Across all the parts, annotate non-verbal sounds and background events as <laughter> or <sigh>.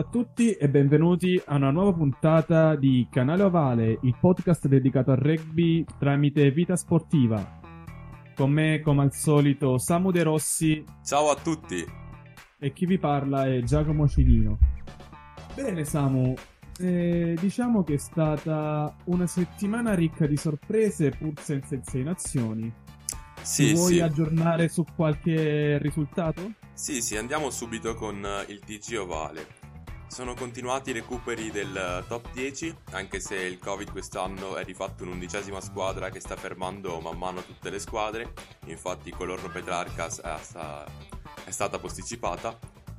A tutti e benvenuti a una nuova puntata di Canale Ovale, il podcast dedicato al rugby tramite vita sportiva. Con me, come al solito, Samu De Rossi Ciao a tutti! e chi vi parla è Giacomo Cilino. Bene, Samu, eh, diciamo che è stata una settimana ricca di sorprese pur senza il Sei Nazioni. Sì, vuoi sì. aggiornare su qualche risultato? Sì, sì, andiamo subito con il TG Ovale. Sono continuati i recuperi del eh, top 10, anche se il Covid quest'anno è rifatto un'undicesima squadra che sta fermando man mano tutte le squadre. Infatti Colorno Petrarcas è, sta- è stata posticipata.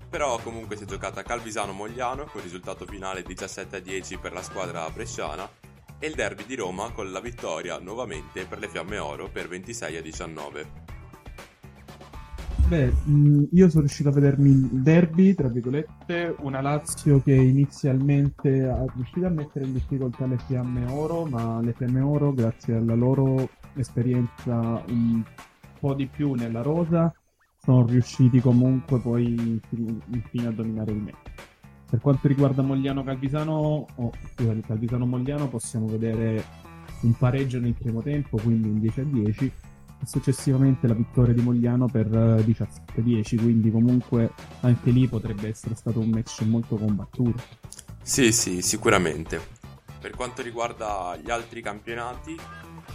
Però comunque si è giocata Calvisano-Mogliano con risultato finale 17-10 per la squadra bresciana e il derby di Roma con la vittoria nuovamente per le Fiamme Oro per 26-19. Beh, mh, io sono riuscito a vedermi il derby, tra virgolette, una Lazio che inizialmente è riuscita a mettere in difficoltà le Fiamme Oro, ma le Fiamme Oro, grazie alla loro esperienza un po' di più nella rosa, sono riusciti comunque poi infine, a dominare il match. Per quanto riguarda Mogliano Calvisano, o scusami, Calvisano Mogliano, possiamo vedere un pareggio nel primo tempo, quindi un 10 a 10 e successivamente la vittoria di Mogliano per eh, 17-10, quindi comunque anche lì potrebbe essere stato un match molto combattuto. Sì, sì, sicuramente. Per quanto riguarda gli altri campionati,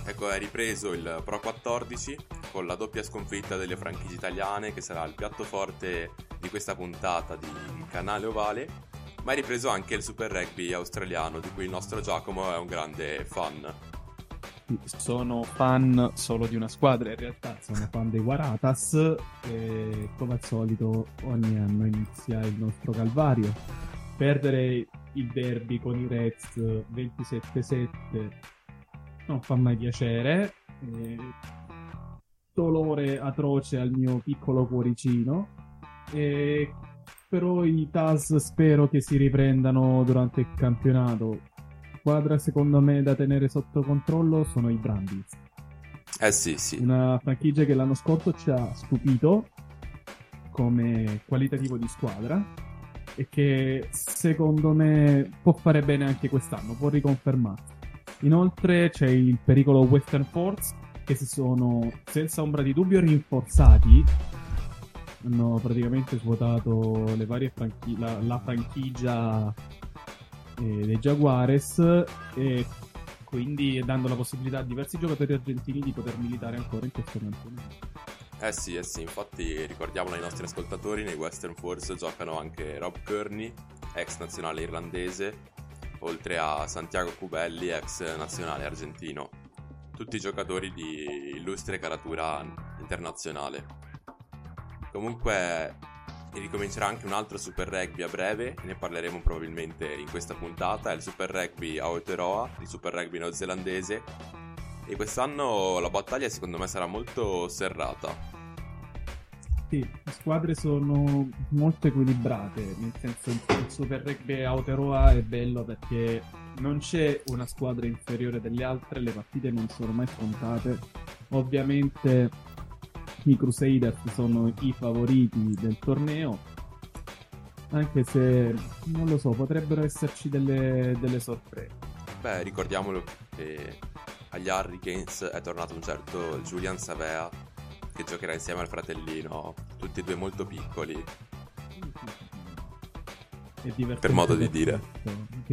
ecco è ripreso il Pro 14 con la doppia sconfitta delle franchigie italiane che sarà il piatto forte di questa puntata di Canale Ovale, ma è ripreso anche il Super Rugby australiano di cui il nostro Giacomo è un grande fan. Sono fan solo di una squadra, in realtà sono fan dei Waratas e come al solito ogni anno inizia il nostro calvario. Perdere il derby con i Reds 27-7 non fa mai piacere. e dolore atroce al mio piccolo cuoricino. E però i Taz spero che si riprendano durante il campionato. Squadra secondo me da tenere sotto controllo sono i Brandis. Eh sì, sì. Una franchigia che l'anno scorso ci ha stupito come qualitativo di squadra e che secondo me può fare bene anche quest'anno, può riconfermarsi. Inoltre c'è il pericolo Western Force che si sono senza ombra di dubbio rinforzati. Hanno praticamente svuotato le varie franchi- la, la franchigia eh, dei Jaguares e quindi dando la possibilità a diversi giocatori argentini di poter militare ancora in questo campionato. Eh sì, eh sì, infatti ricordiamolo ai nostri ascoltatori, nei Western Force giocano anche Rob Kearney, ex nazionale irlandese, oltre a Santiago Cubelli, ex nazionale argentino. Tutti giocatori di illustre caratura internazionale. Comunque ricomincerà anche un altro Super Rugby a breve, ne parleremo probabilmente in questa puntata, è il Super Rugby Aotearoa, il Super Rugby neozelandese e quest'anno la battaglia secondo me sarà molto serrata. Sì, le squadre sono molto equilibrate, nel senso il Super Rugby Aotearoa è bello perché non c'è una squadra inferiore delle altre, le partite non sono mai scontate. Ovviamente i Crusaders sono i favoriti del torneo, anche se non lo so, potrebbero esserci delle, delle sorprese. Beh, ricordiamolo che agli Hurricanes è tornato un certo Julian Savea che giocherà insieme al fratellino, tutti e due molto piccoli. Per modo di dire.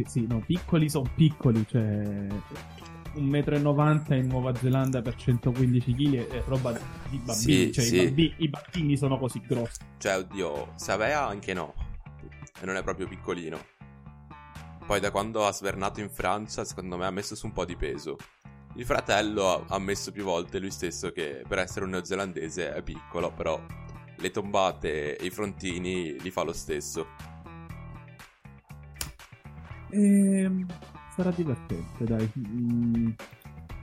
Sì, no, piccoli sono piccoli, cioè 1,90 m in Nuova Zelanda per 115 kg è roba di bambini. Sì, cioè, sì. I, bambini, i, bambini, sono così grossi. Cioè, oddio, Savea anche no. E non è proprio piccolino. Poi da quando ha svernato in Francia, secondo me ha messo su un po' di peso. Il fratello ha ammesso più volte lui stesso che per essere un neozelandese è piccolo, però le tombate e i frontini li fa lo stesso. Ehm, sarà divertente, dai. Mm,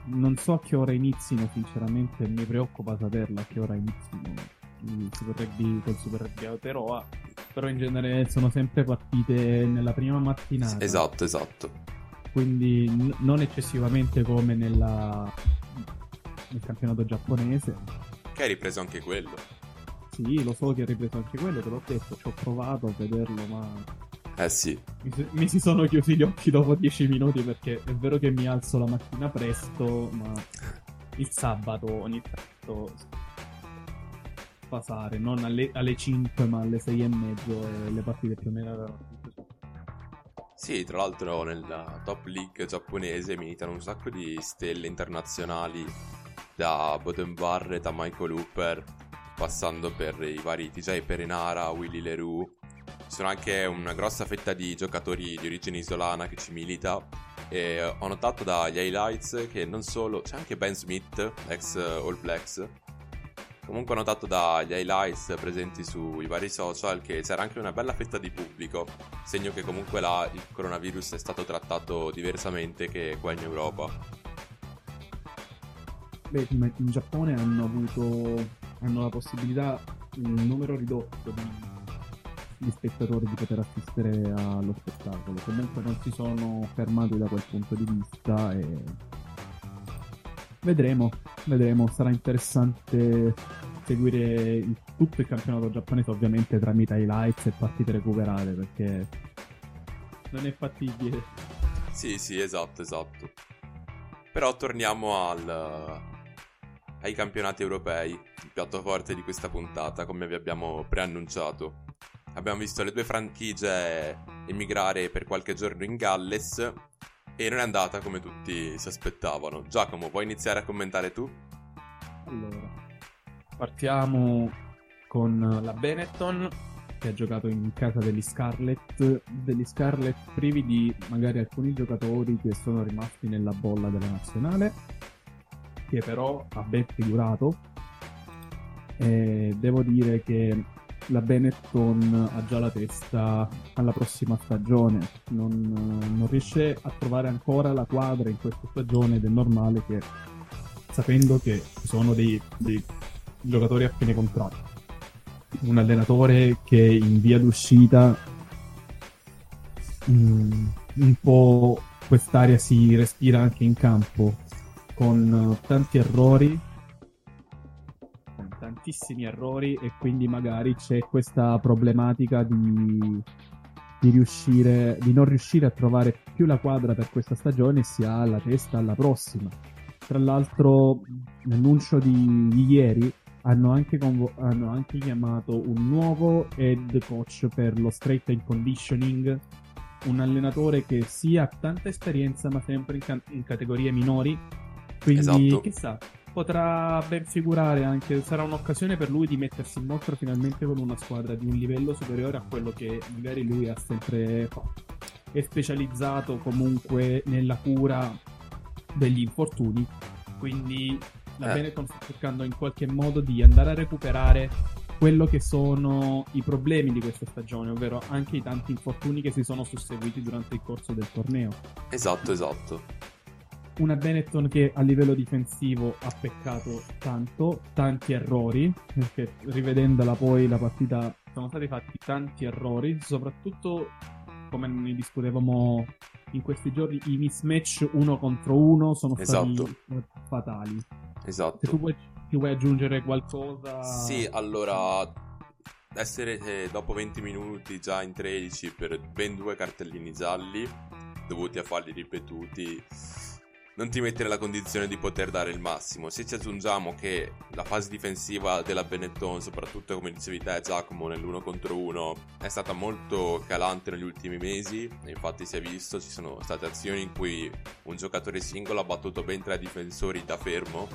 non so a che ora inizino, sinceramente, mi preoccupa saperla a che ora inizino il Super Rugby col Super Rugby Aotearoa. Però in genere sono sempre partite nella prima mattinata. Esatto, esatto quindi n- non eccessivamente come nella, nel campionato giapponese. Che hai ripreso anche quello. Sì, lo so che hai ripreso anche quello, te l'ho detto, ci ho provato a vederlo, ma... Eh sì. Mi, mi, si sono chiusi gli occhi dopo 10 minuti perché è vero che mi alzo la mattina presto, ma il sabato ogni tanto passare, non alle, alle 5 ma alle 6 e mezzo e le partite più o meno erano sì, tra l'altro nella top league giapponese militano un sacco di stelle internazionali da Boden Barrett a Michael Hooper, passando per i vari TJ Perenara, Willy Leroux. Ci sono anche una grossa fetta di giocatori di origine isolana che ci milita. E ho notato dagli highlights che non solo c'è anche Ben Smith, ex All Blacks, Comunque ho notato dagli highlights presenti sui vari social che c'era anche una bella fetta di pubblico, segno che comunque là il coronavirus è stato trattato diversamente che qua in Europa. Beh, in Giappone hanno avuto hanno la possibilità, un numero ridotto di, di spettatori di poter assistere allo spettacolo. Comunque non si sono fermati da quel punto di vista e Vedremo, vedremo, sarà interessante seguire il, tutto il campionato giapponese ovviamente tramite highlights e partite recuperate perché non è fattibile. Sì, sì, esatto, esatto. Però torniamo al, ai campionati europei, il piatto forte di questa puntata, come vi abbiamo preannunciato. Abbiamo visto le due franchigie emigrare per qualche giorno in Galles e non è andata come tutti si aspettavano. Giacomo, puoi iniziare a commentare tu? Allora, partiamo con la Benetton che ha giocato in casa degli Scarlet, degli Scarlet privi di magari alcuni giocatori che sono rimasti nella bolla della nazionale, che però ha ben figurato. E devo dire che la Benetton ha già la testa alla prossima stagione, non, non, riesce a trovare ancora la quadra in questa stagione ed è normale che, sapendo che ci sono dei, dei giocatori a fine contratto, un allenatore che in via d'uscita um, un po' quest'aria si respira anche in campo con tanti errori tantissimi errori e quindi magari c'è questa problematica di, di, riuscire, di non riuscire a trovare più la quadra per questa stagione e si ha la testa alla prossima. Tra l'altro, l'annuncio di, di ieri hanno anche, convo- hanno anche, chiamato un nuovo head coach per lo straight and conditioning, un allenatore che sia ha tanta esperienza ma sempre in, ca- in categorie minori. Quindi, esatto. chissà, potrà ben figurare anche, sarà un'occasione per lui di mettersi in mostra finalmente con una squadra di un livello superiore a quello che magari lui ha sempre fatto. È specializzato comunque nella cura degli infortuni, quindi la eh. Benetton sta cercando in qualche modo di andare a recuperare quello che sono i problemi di questa stagione, ovvero anche i tanti infortuni che si sono susseguiti durante il corso del torneo. Esatto, esatto una Benetton che a livello difensivo ha peccato tanto, tanti errori, perché rivedendola poi la partita sono stati fatti tanti errori, soprattutto come ne discutevamo in questi giorni, i mismatch uno contro uno sono Esatto. stati fatali. Se Esatto. tu vuoi, ti vuoi aggiungere qualcosa... Sì, allora essere eh, dopo 20 minuti già in 13 per ben due cartellini gialli dovuti a falli ripetuti non ti mette nella condizione di poter dare il massimo. Se ci aggiungiamo che la fase difensiva della Benetton, soprattutto come dicevi te Giacomo nell'uno contro uno, è stata molto calante negli ultimi mesi, infatti si è visto, ci sono state azioni in cui un giocatore singolo ha battuto ben tre difensori da fermo,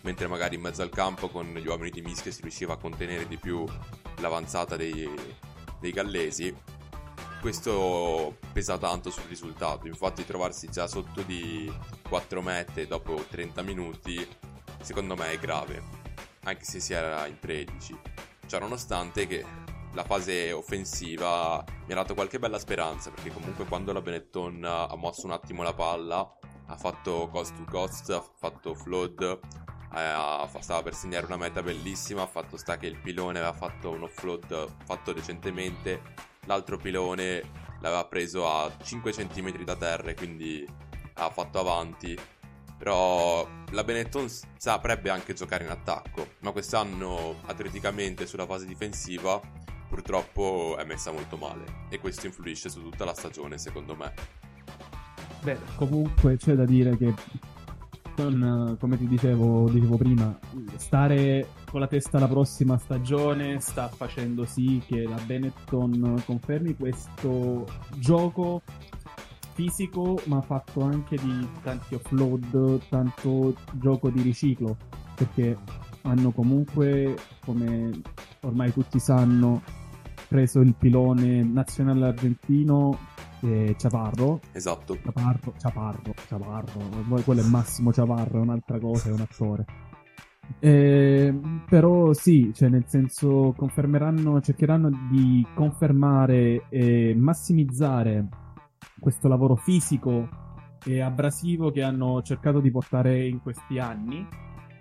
mentre magari in mezzo al campo con gli uomini di mischia si riusciva a contenere di più l'avanzata dei, dei gallesi. Questo pesa tanto sul risultato, infatti trovarsi già sotto di 4 mete dopo 30 minuti secondo me è grave, anche se si era in 13. Cioè nonostante che la fase offensiva mi ha dato qualche bella speranza, perché comunque quando la Benetton ha mosso un attimo la palla, ha fatto cost to cost, ha fatto flood, eh, stava per segnare una meta bellissima, ha fatto sta che il pilone aveva fatto un offload fatto recentemente, l'altro pilone l'aveva preso a 5 cm da terra e quindi ha fatto avanti. Però la Benetton saprebbe anche giocare in attacco, ma quest'anno atleticamente sulla fase difensiva purtroppo è messa molto male e questo influisce su tutta la stagione secondo me. Beh, comunque c'è da dire che con, eh, come ti dicevo, dicevo prima, stare con la testa alla prossima stagione sta facendo sì che la Benetton confermi questo gioco fisico, ma fatto anche di tanti offload, tanto gioco di riciclo, perché hanno comunque, come ormai tutti sanno, preso il pilone nazionale argentino eh, Ciaparro. Esatto. Ciaparro, Ciaparro, Ciaparro. Quello è Massimo Ciaparro, è un'altra cosa, è un attore. Eh, però sì, cioè nel senso confermeranno, cercheranno di confermare e massimizzare questo lavoro fisico e abrasivo che hanno cercato di portare in questi anni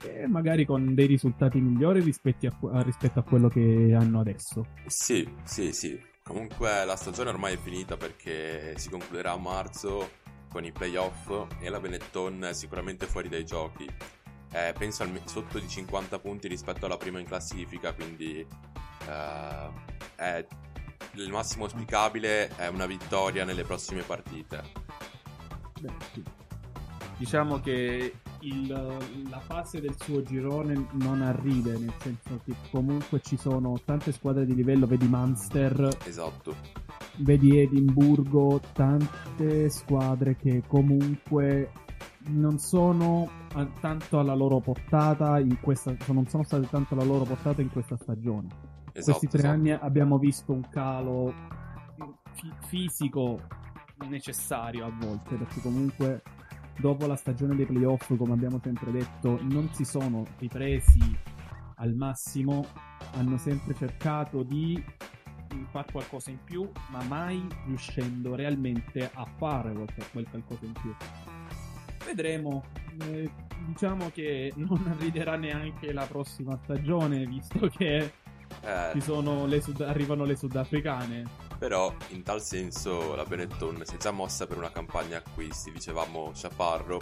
e magari con dei risultati migliori rispetto a, rispetto a quello che hanno adesso. Sì, sì, sì. Comunque la stagione ormai è finita perché si concluderà a marzo con i playoff e la Benetton è sicuramente fuori dai giochi. Eh, penso al, sotto di 50 punti rispetto alla prima in classifica, quindi eh, è, il massimo auspicabile è una vittoria nelle prossime partite. Beh, sì. Diciamo che il, la fase del suo girone non arriva, nel senso che comunque ci sono tante squadre di livello, vedi Munster, Esatto. vedi Edimburgo, tante squadre che comunque non sono tanto alla loro portata in questa, non sono state tanto alla loro portata in questa stagione. Esatto, Questi tre esatto. anni abbiamo visto un calo fi- fisico necessario a volte, perché comunque dopo la stagione dei playoff, come abbiamo sempre detto, non si sono ripresi al massimo, hanno sempre cercato di fare qualcosa in più, ma mai riuscendo realmente a fare qualche- quel qualcosa in più. Vedremo. Eh, diciamo che non <laughs> arriverà neanche la prossima stagione, visto che Eh, ci sono le sud- arrivano le sudafricane. Però in tal senso la Benetton si è già mossa per una campagna acquisti, dicevamo Chaparro,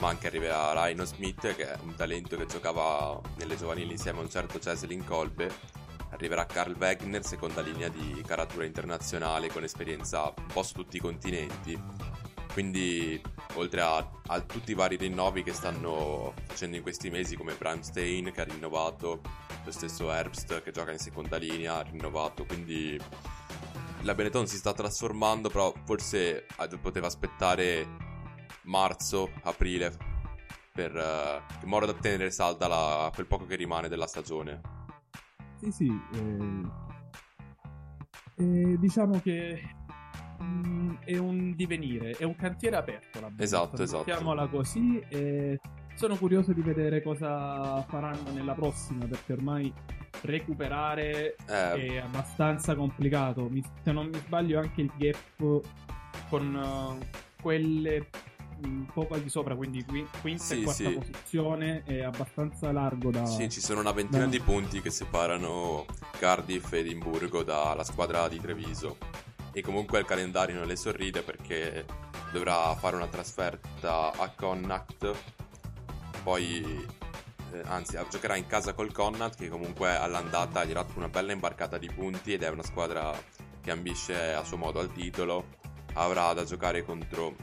ma anche arriverà Rhino Smith che è un talento che giocava nelle giovanili insieme a un certo Cheslin Kolbe, arriverà Carl Wegner, seconda linea di caratura internazionale con esperienza un po' su tutti i continenti. Quindi oltre a, a tutti i vari rinnovi che stanno facendo in questi mesi come Bramstein che ha rinnovato, lo stesso Herbst che gioca in seconda linea ha rinnovato, quindi la Benetton si sta trasformando, però forse eh, poteva aspettare marzo, aprile per eh, in modo da tenere salda la- quel poco che rimane della stagione. Sì, sì. eh, eh, diciamo che mm, è un divenire, è un cantiere aperto la Benetton, Esatto, esatto. Mettiamola così. e sono curioso di vedere cosa faranno nella prossima, perché ormai recuperare Eh, è abbastanza complicato. Mi- se non mi sbaglio, anche il gap con eh, quelle un po' al di sopra, quindi qui- quinta Sì, e quarta sì. posizione è abbastanza largo da... Sì, ci sono una ventina da- di punti che separano Cardiff e Edimburgo dalla squadra di Treviso. E comunque il calendario non le sorride perché dovrà fare una trasferta a Connacht. Poi, eh, anzi, giocherà in casa col Connacht che comunque all'andata gli ha dato una bella imbarcata di punti ed è una squadra che ambisce a suo modo al titolo. Avrà da giocare contro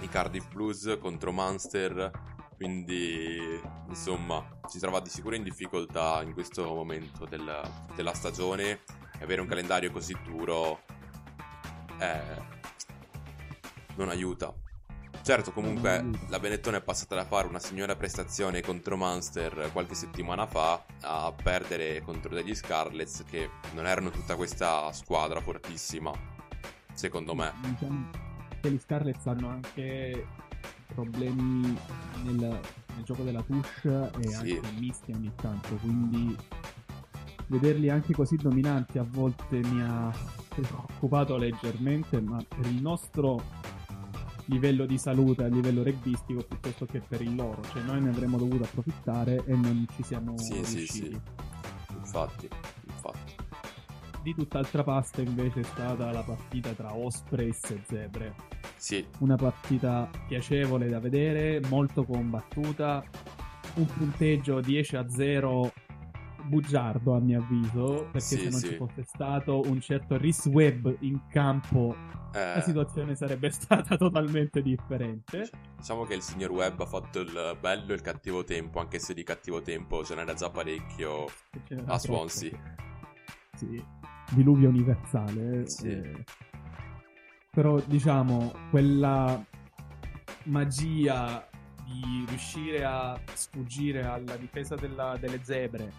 i Cardiff Blues, contro Munster, quindi insomma si trova di sicuro in difficoltà in questo momento del- della stagione e avere un calendario così duro eh, non aiuta. Certo, comunque aiuta. la Benetton è passata da fare una signora prestazione contro Munster qualche settimana fa a perdere contro degli Scarlets che non erano tutta questa squadra fortissima, secondo me. Diciamo che gli Scarlets hanno anche problemi nel, nel gioco della push e Sì. anche misti ogni tanto, quindi vederli anche così dominanti a volte mi ha preoccupato leggermente, ma per il nostro livello di salute a livello rugbyistico piuttosto che per il loro, cioè noi ne avremmo dovuto approfittare e non ci siamo Sì, sì, riusciti. sì. Infatti, infatti. Di tutt'altra pasta invece è stata la partita tra Ospreys e Zebre. Sì, Una partita piacevole da vedere, molto combattuta, un punteggio 10 a 0 bugiardo a mio avviso, perché Sì, se non sì. ci fosse stato un certo Rhys Webb in campo eh, la situazione sarebbe <laughs> stata totalmente differente. diciamo che il signor Webb ha fatto il bello e il cattivo tempo, anche se di cattivo tempo ce n'era già parecchio. A. Swansea. Sì, diluvio universale. Sì. eh. Però diciamo, quella magia di riuscire a sfuggire alla difesa della- delle zebre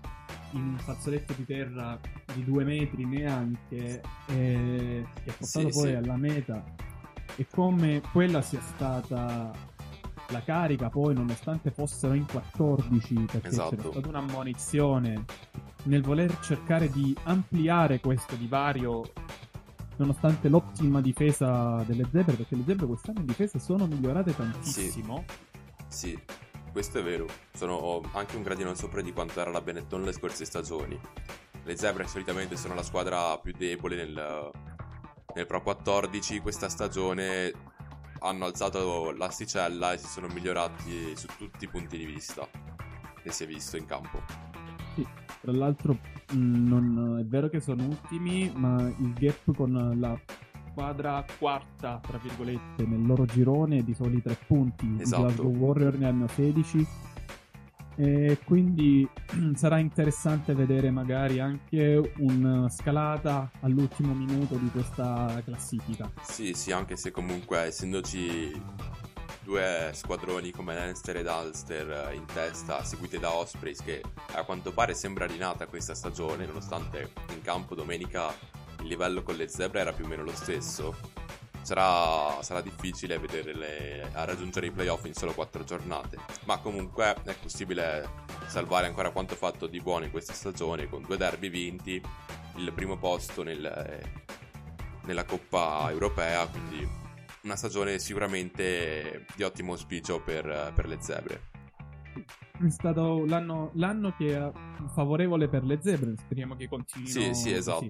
in un fazzoletto di terra di due metri neanche, eh, che ha portato Sì, poi sì. alla meta, e come quella sia stata la carica poi nonostante fossero in 14 perché Esatto. c'era stata un'ammonizione nel voler cercare di ampliare questo divario nonostante l'ottima difesa delle zebre perché le zebre quest'anno in difesa sono migliorate tantissimo Sì, questo è vero. Sono anche un gradino sopra di quanto era la Benetton le scorse stagioni. Le Zebre solitamente sono la squadra più debole nel, nel Pro 14. Questa stagione hanno alzato l'asticella e si sono migliorati su tutti i punti di vista che si è visto in campo. Sì, tra l'altro mh, non, è vero che sono ultimi ma il gap con la squadra quarta tra virgolette nel loro girone di soli tre punti i Esatto. Glasgow Warrior ne hanno 16 e quindi <clears throat> sarà interessante vedere magari anche una scalata all'ultimo minuto di questa classifica Sì, sì, anche se comunque essendoci due squadroni come Leinster ed Ulster eh, in testa, seguite da Ospreys, che a quanto pare sembra rinata questa stagione, nonostante in campo domenica il livello con le zebre era più o meno lo stesso. Sarà, sarà difficile a raggiungere i playoff in solo quattro giornate, ma comunque è possibile salvare ancora quanto fatto di buono in questa stagione con due derby vinti, il primo posto nel, nella Coppa Europea, quindi una stagione sicuramente di ottimo auspicio per, per le zebre. è stato l'anno, l'anno che è favorevole per le zebre speriamo che continuino Sì, sì, così.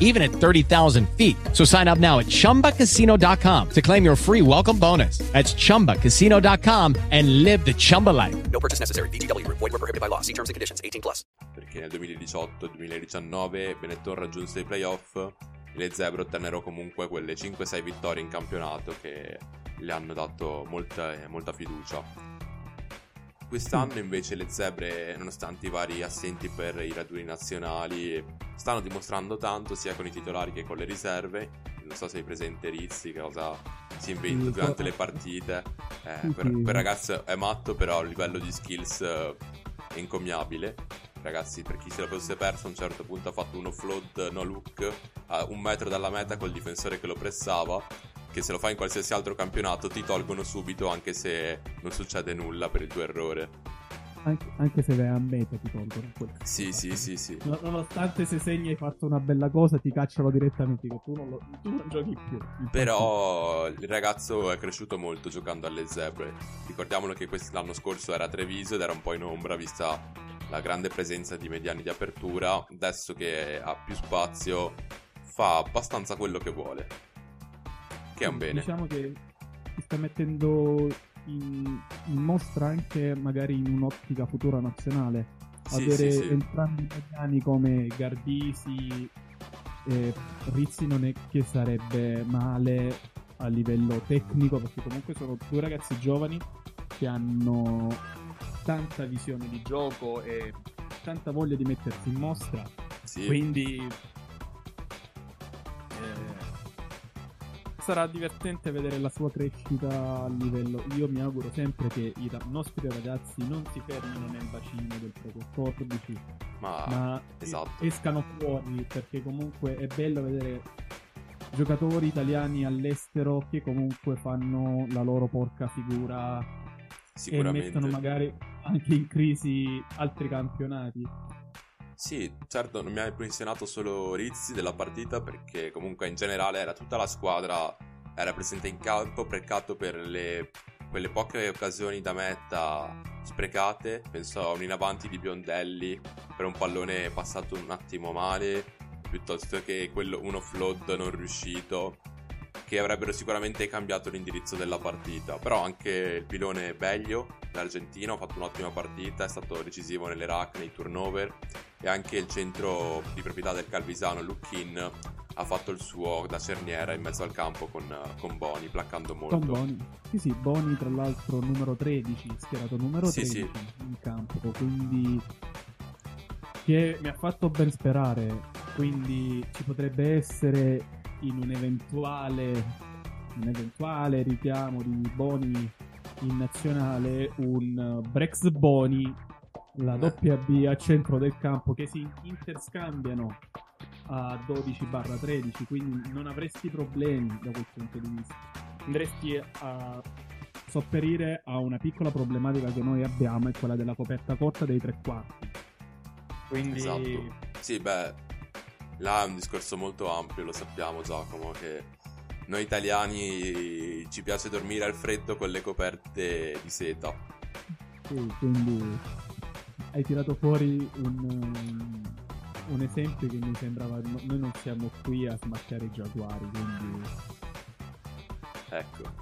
even at 30,000 feet. So sign up now at chumbacasino.com to claim your free welcome bonus. That's chumbacasino.com and live the Chumba life. No purchase necessary. VGW Group. Void were prohibited by law. See terms and conditions. 18 plus. perché nel 2018-2019 Benetton raggiunse i playoff e le Zebre ottennero comunque quelle 5-6 vittorie in campionato che le hanno dato molta, molta fiducia. Quest'anno invece le Zebre, nonostante i vari assenti per i raduni nazionali, stanno dimostrando tanto sia con i titolari che con le riserve. Non so se hai presente Rizzi, che cosa si inventa durante le partite. Eh, sì. quel ragazzo è matto, però a livello di skills eh, è incommiabile. Ragazzi, per chi se lo fosse perso, a un certo punto ha fatto un offload no look a un metro dalla meta col difensore che lo pressava. Che se lo fa in qualsiasi altro campionato ti tolgono subito, anche se non succede nulla per il tuo errore. Anche, anche se vai a meta ti tolgono Sì, sì, sì, sì. No- Nonostante se segni hai fatto una bella cosa, ti cacciano direttamente che tu non, lo- tu non giochi più. Però il ragazzo è cresciuto molto giocando alle zebre. Ricordiamolo che quest- l'anno scorso era a Treviso ed era un po' in ombra vista la grande presenza di mediani di apertura. Adesso che ha più spazio fa abbastanza quello che vuole. Che è un bene. Diciamo che si sta mettendo in, in mostra anche magari in un'ottica futura nazionale. Sì, Avere sì, sì. entrambi italiani come Gardisi e Rizzi non è che sarebbe male a livello tecnico perché comunque sono due ragazzi giovani che hanno tanta visione di gioco e tanta voglia di mettersi in mostra Sì. quindi sarà divertente vedere la sua crescita a livello. Io mi auguro sempre che i ra- nostri ragazzi non si fermino nel bacino del Pro 14, Ma, ma esatto. escano fuori perché comunque è bello vedere giocatori italiani all'estero che comunque fanno la loro porca figura e mettono magari anche in crisi altri campionati. Sì, certo, non mi ha impressionato solo Rizzi della partita perché comunque in generale era tutta la squadra era presente in campo, peccato per le, quelle poche occasioni da meta sprecate. Penso a un in avanti di Biondelli per un pallone passato un attimo male, piuttosto che quello, un offload non riuscito, che avrebbero sicuramente cambiato l'indirizzo della partita. Però anche il pilone Beglio, l'argentino, ha fatto un'ottima partita, è stato decisivo nelle rack, nei turnover e anche il centro di proprietà del Calvisano, Luckin, ha fatto il suo da cerniera in mezzo al campo con, con Boni, placcando molto. Con Boni. Sì, sì, Boni tra l'altro numero 13, schierato numero Sì, 13 sì. in campo, quindi che mi ha fatto ben sperare, quindi ci potrebbe essere in un eventuale un eventuale richiamo di Boni in nazionale un Brex Boni la Eh. doppia B a centro del campo che si interscambiano a 12-13 quindi non avresti problemi da quel punto di vista andresti a sopperire a una piccola problematica che noi abbiamo è quella della coperta corta dei tre quarti quindi Esatto. Sì, beh, là è un discorso molto ampio, lo sappiamo Giacomo, che noi italiani ci piace dormire al freddo con le coperte di seta. Sì, quindi hai tirato fuori un, un esempio che mi sembrava. no- Noi non siamo qui a smacchiare i giaguari, quindi. Ecco.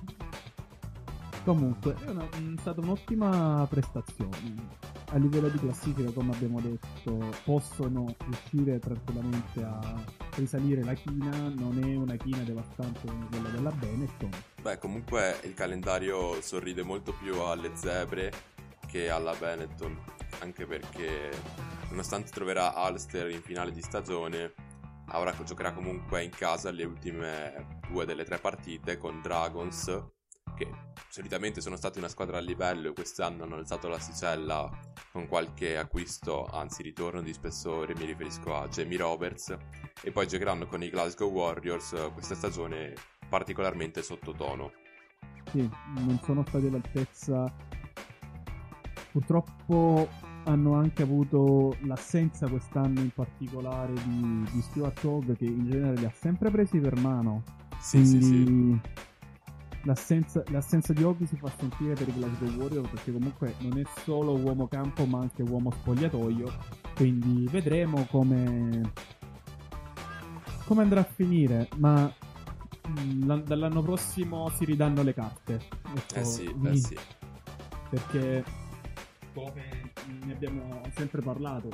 Comunque, è, una- è stata un'ottima prestazione. A livello di classifica, come abbiamo detto, possono riuscire tranquillamente a risalire la china. Non è una china devastante come quella della Benetton. Beh, comunque il calendario sorride molto più alle zebre che alla Benetton, anche perché nonostante troverà Ulster in finale di stagione, ora giocherà comunque in casa le ultime due delle tre partite con Dragons, che solitamente sono stati una squadra a livello e quest'anno hanno alzato l'asticella con qualche acquisto, anzi ritorno di spessore, mi riferisco a Jamie Roberts, e poi giocheranno con i Glasgow Warriors questa stagione particolarmente sottotono. Sì, non sono stati all'altezza. Purtroppo hanno anche avuto l'assenza quest'anno in particolare di, di Stuart Hogg che in genere li ha sempre presi per mano. Sì, sì, sì. L'assenza, l'assenza di Obi si fa sentire per i Glasgow Warriors perché comunque non è solo uomo campo ma anche uomo spogliatoio. Quindi vedremo come, come andrà a finire. Ma mm, la- dall'anno prossimo si ridanno le carte. Ecco, Eh sì, eh sì. perché come ne abbiamo sempre parlato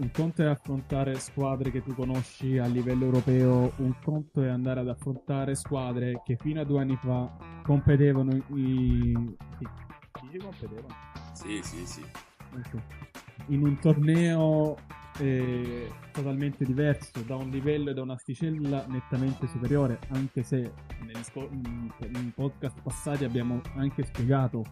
un conto è affrontare squadre che tu conosci a livello europeo un conto è andare ad affrontare squadre che fino a due anni fa competevano i... sì, competevano? Sì, sì, sì. Ok. in un torneo eh, totalmente diverso da un livello e da un'asticella nettamente superiore anche se in, in podcast passati abbiamo anche spiegato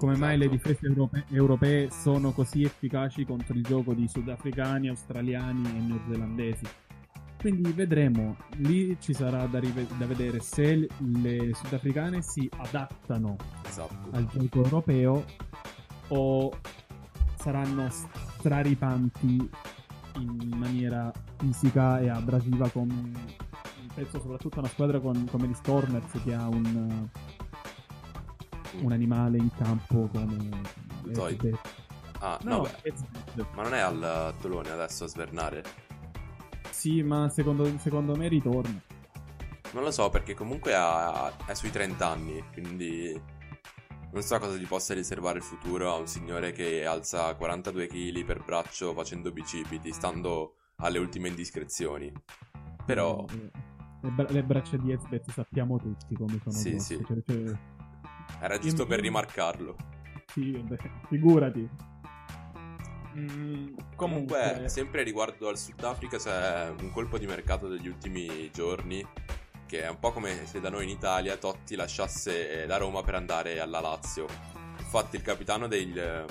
come mai le Esatto. difese europe- europee sono così efficaci contro il gioco di sudafricani, australiani e neozelandesi. Quindi vedremo, lì ci sarà da, rive- da vedere se le sudafricane si adattano Esatto. al gioco europeo o saranno straripanti in maniera fisica e abrasiva come penso soprattutto a una squadra con- come gli Stormers che ha un, un animale in campo come. Ezbet. Ah, no, no, beh, ma non è al Tolone adesso a svernare? sì ma secondo, secondo me ritorna Non lo so, perché comunque ha- è sui 30 anni, quindi non so cosa gli possa riservare il futuro a un signore che alza 42 kg per braccio facendo bicipiti, stando alle ultime indiscrezioni. Però, Eh, le, bra- le braccia di Ezbet sappiamo tutti come sono Sì, grosse, sì. cioè- cioè- era giusto per Io- rimarcarlo. sì, vabbè, figurati Mm, Comunque, sempre riguardo al Sudafrica, c'è un colpo di mercato degli ultimi giorni. Che è un po' come se da noi in Italia Totti lasciasse la Roma per andare alla Lazio. Infatti, il capitano del-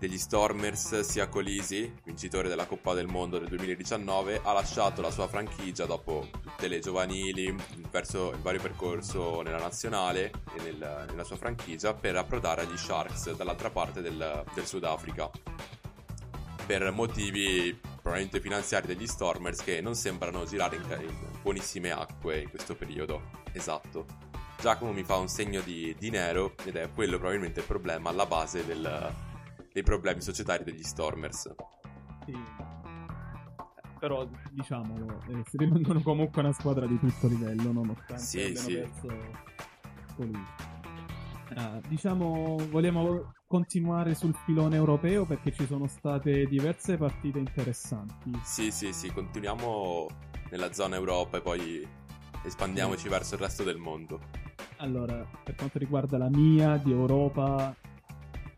degli Stormers, sia Colisi, vincitore della Coppa del Mondo del 2019, ha lasciato la sua franchigia dopo tutte le giovanili, verso il vario percorso nella nazionale e nel- nella sua franchigia per approdare agli Sharks dall'altra parte del, del Sudafrica per motivi probabilmente finanziari degli Stormers che non sembrano girare in, in buonissime acque in questo periodo. Esatto. Giacomo mi fa un segno di, di nero ed è quello probabilmente il problema alla base del- dei problemi societari degli Stormers. Sì. Però diciamolo, eh, si rimangono comunque una squadra di tutto livello, nonostante Sì, abbiano sì. perso colui. Ah, diciamo, vogliamo continuare sul filone europeo perché ci sono state diverse partite interessanti. Sì, sì, sì, continuiamo nella zona Europa e poi espandiamoci verso il resto del mondo. Allora, per quanto riguarda la mia di Europa,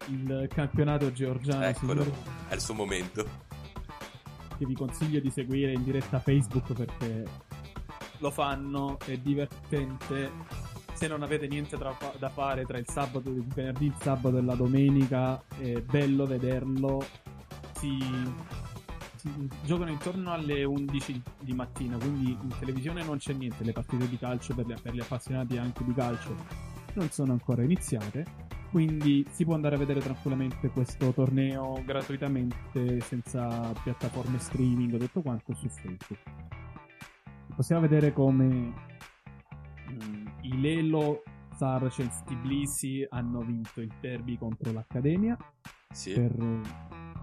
il campionato georgiano Eccolo, è il suo momento. che vi consiglio di seguire in diretta Facebook perché lo fanno, è divertente. Se non avete niente tra- da fare tra il sabato, il venerdì, il sabato e la domenica, è bello vederlo. Si, si giocano intorno alle 11 di mattina, quindi in televisione non c'è niente. Le partite di calcio per, gli- per gli appassionati anche di calcio non sono ancora iniziate. Quindi si può andare a vedere tranquillamente questo torneo gratuitamente, senza piattaforme streaming o tutto quanto su Facebook. Possiamo vedere come mm, i Lelo Saracens Tbilisi hanno vinto il derby contro l'Accademia Sì, per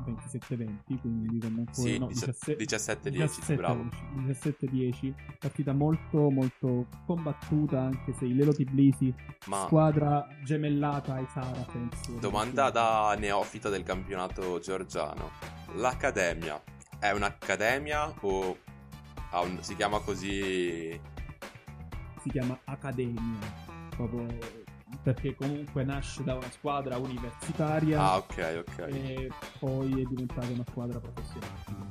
27-20, quindi comunque sì no, 17 17 17-10, bravo. 17-10, partita molto molto combattuta anche se i Lelo Tbilisi Ma squadra gemellata ai Saracens. domanda da neofita del campionato georgiano. L'accademia è un'accademia o un- si chiama così? Si chiama Accademia, proprio perché comunque nasce da una squadra universitaria Ah, ok, ok. e poi è diventata una squadra professionale. Ah.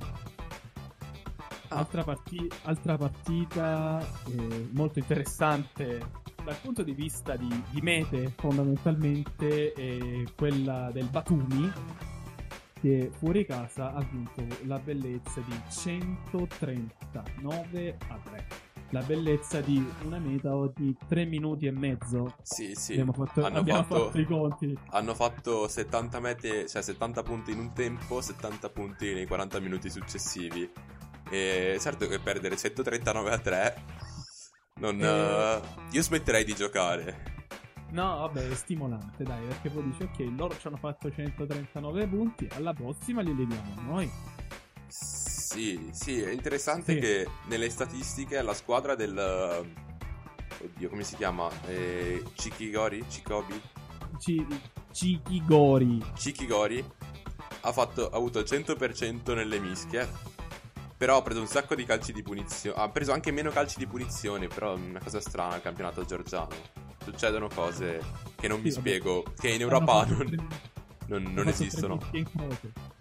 Altra, parti- altra partita eh, molto interessante dal punto di vista di, di mete, fondamentalmente, è quella del Batumi, che fuori casa ha vinto la bellezza di 139 a 3. La bellezza di una meta ogni 3 minuti e mezzo. Sì, sì. Abbiamo, fatto, hanno, abbiamo fatto, fatto i conti. hanno fatto 70 mete, cioè 70 punti in un tempo, 70 punti nei 40 minuti successivi. E certo che perdere 139 a 3 Non, Eh. eh, io smetterei di giocare. No, vabbè, è stimolante, dai, perché poi dici, ok, loro ci hanno fatto 139 punti, alla prossima li leviamo noi. Sì, sì, è interessante Sì. che nelle statistiche la squadra del... Oddio, come si chiama? Eh, Chikigori? Chikobi? Ci, Chikigori. Chikigori ha, fatto, ha avuto il 100% nelle mischie. Però ha preso un sacco di calci di punizione. Ha preso anche meno calci di punizione. Però è una cosa strana al campionato georgiano. Succedono cose che non mi Sì, vabbè. spiego. Che in Europa non, non- non esistono.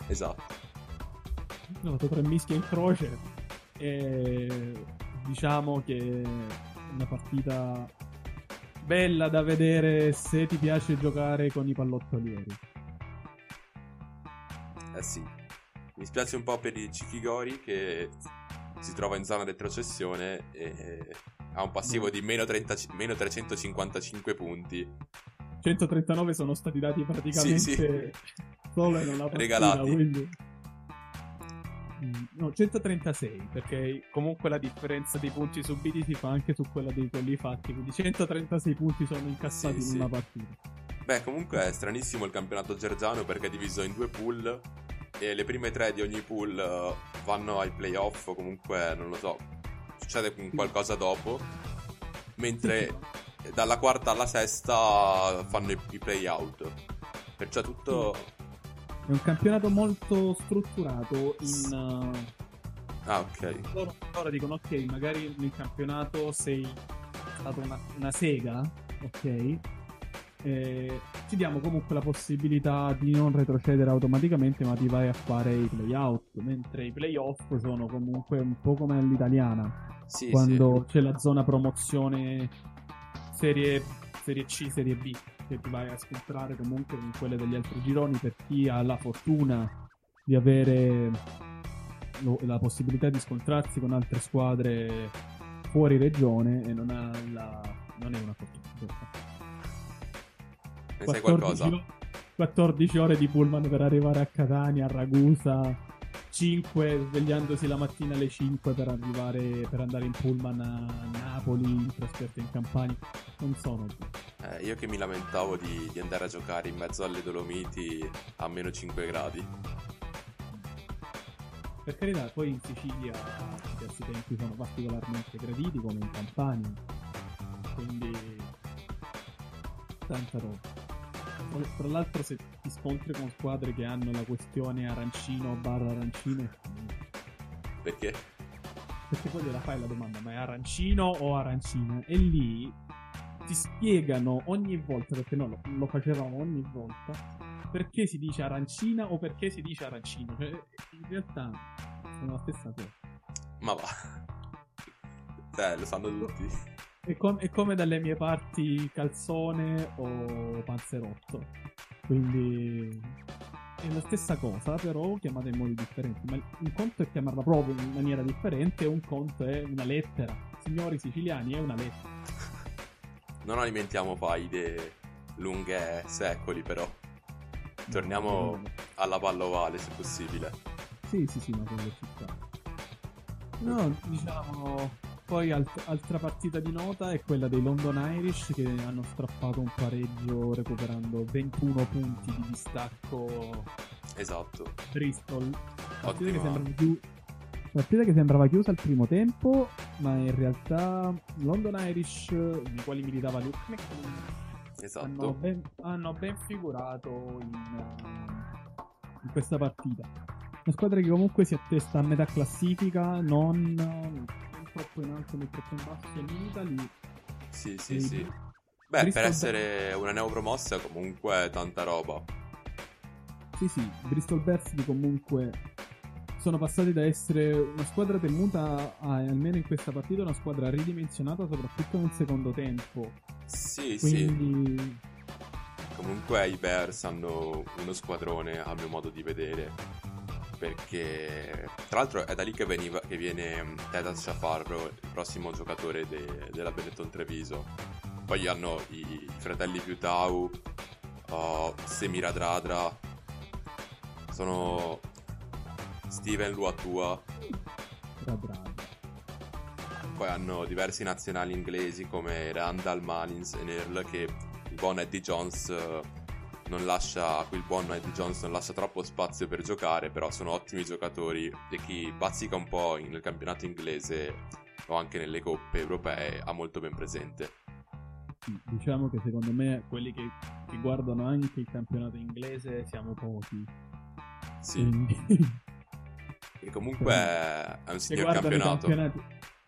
Esatto. Hanno fatto tre mischie in croce. E diciamo che è una partita bella da vedere se ti piace giocare con i pallottolieri. Eh sì. Mi spiace un po' per il Chikigori che si trova in zona retrocessione e ha un passivo di meno, 30 ci- meno 355 punti. 139 sono stati dati praticamente Sì, sì. solo in una partita, Regalati. quindi... Mm, No, 136, perché comunque la differenza dei punti subiti si fa anche su quella dei quelli fatti, quindi 136 punti sono incassati Sì, in sì. una partita. Beh, comunque è stranissimo il campionato georgiano perché è diviso in due pool e le prime tre di ogni pool eh, vanno ai playoff o comunque, non lo so, succede qualcosa dopo, mentre dalla quarta alla sesta fanno i, i play-out. Perciò tutto... È un campionato molto strutturato in... uh, Ah, ok. loro, loro dicono ok, magari nel campionato sei stato una, una sega, ok? Eh, ti diamo comunque la possibilità di non retrocedere automaticamente, ma ti vai a fare i playout. Mentre i playoff sono comunque un po' come all'italiana, Sì, quando c'è la zona promozione serie, serie C, serie B, che ti vai a scontrare comunque con quelle degli altri gironi per chi ha la fortuna di avere lo- la possibilità di scontrarsi con altre squadre fuori regione e non ha la non è una fortuna. Ne sai qualcosa? o- 14 ore di pullman per arrivare a Catania, a Ragusa, 5 svegliandosi la mattina alle 5 per arrivare per andare in pullman a Napoli, in trasferta in Campania. Non sono Eh, io che mi lamentavo di, di andare a giocare in mezzo alle Dolomiti a meno 5 gradi. Per carità, poi in Sicilia i diversi tempi sono particolarmente graditi come in Campania. Quindi tanta roba. Tra l'altro se ti scontri con squadre che hanno la questione arancino barra arancine, Perché? perché poi gliela fai la domanda, ma è arancino o arancina? E lì ti spiegano ogni volta, perché noi lo, lo facevamo ogni volta, perché si dice arancina o perché si dice arancino. Cioè, in realtà sono la stessa cosa. Ma va. Eh, lo sanno tutti. È, com- è come dalle mie parti calzone o panzerotto. Quindi è la stessa cosa, però chiamata in modi differenti. Ma un conto è chiamarla proprio in maniera differente, un conto è una lettera. Signori siciliani, è una lettera. Non alimentiamo faide lunghe secoli, però. Torniamo alla palla ovale, se possibile. Sì, sì, sì, ma quello ci sta. No, diciamo. Poi alt- altra partita di nota è quella dei London Irish che hanno strappato un pareggio recuperando 21 punti di distacco Esatto. Bristol. Partita che, sembrava partita che sembrava chiusa al primo tempo, ma in realtà London Irish, nei quali militava Luke hanno Esatto. ben, hanno ben figurato in, in questa partita. Una squadra che comunque si attesta a metà classifica, non troppo in alto né troppo in basso, limita lì. Sì, sì, E- sì. Beh, Bristol- per essere una neopromossa comunque tanta roba. Sì, sì, Bristol Bears di comunque sono passati da essere una squadra temuta a, almeno in questa partita, una squadra ridimensionata soprattutto nel secondo tempo. Sì, sì. Quindi Comunque i Bears hanno uno squadrone, a mio modo di vedere. Perché, tra l'altro, è da lì che, veniva, che viene mm, Ted Shafarro, il prossimo giocatore de- della Benetton Treviso. Poi hanno i, i fratelli Piutau, oh, Semira Dradra, sono Steven Luatua. poi hanno diversi nazionali inglesi come Randall, Malins e Nerl che il buon Eddie Jones eh, non lascia, qui il buon Eddie Jones non lascia troppo spazio per giocare, però sono ottimi giocatori e chi bazzica un po' nel campionato inglese o anche nelle coppe europee ha molto ben presente. Diciamo che secondo me quelli che, che guardano anche il campionato inglese siamo pochi. Sì. Quindi... <laughs> E comunque è un signor campionato.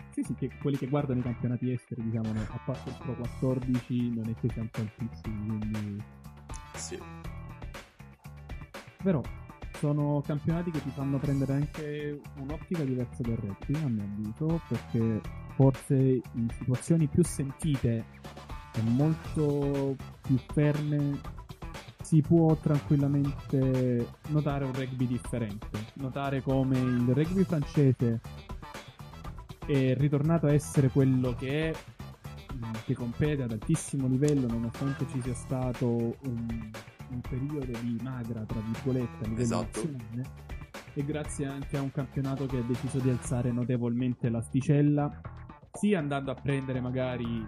Sì, sì, che quelli che guardano i campionati esteri, diciamo, a parte il Pro 14, non è che siamo tantissimi, quindi... Sì. Però sono campionati che ti fanno prendere anche un'ottica diversa del rugby, a mio avviso, perché forse in situazioni più sentite e molto più ferme si può tranquillamente notare un rugby differente, notare come il rugby francese è ritornato a essere quello che è, che compete ad altissimo livello nonostante ci sia stato un, un periodo di magra, tra virgolette, a livello esatto. nazionale e grazie anche a un campionato che ha deciso di alzare notevolmente l'asticella, sia andando a prendere magari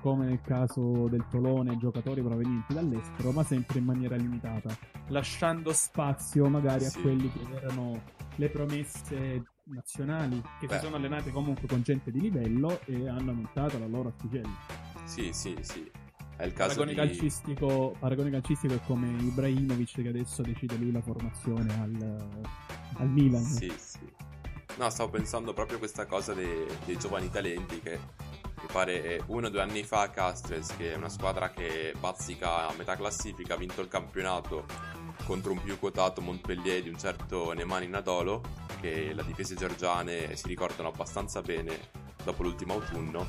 come nel caso del Tolone, giocatori provenienti dall'estero, ma sempre in maniera limitata, lasciando spazio magari sì. a quelli che erano le promesse nazionali, che Beh. si sono allenate comunque con gente di livello e hanno aumentato la loro asticella. Sì, sì, sì. È il caso paragone, di... calcistico, paragone calcistico è come Ibrahimovic che adesso decide lui la formazione al, al Milan. Sì, sì. No, stavo pensando proprio a questa cosa dei, dei giovani talenti che mi pare uno o due anni fa Castres, che è una squadra che bazzica a metà classifica, ha vinto il campionato contro un più quotato Montpellier di un certo Nemani Nadolo, che le difese georgiane si ricordano abbastanza bene dopo l'ultimo autunno,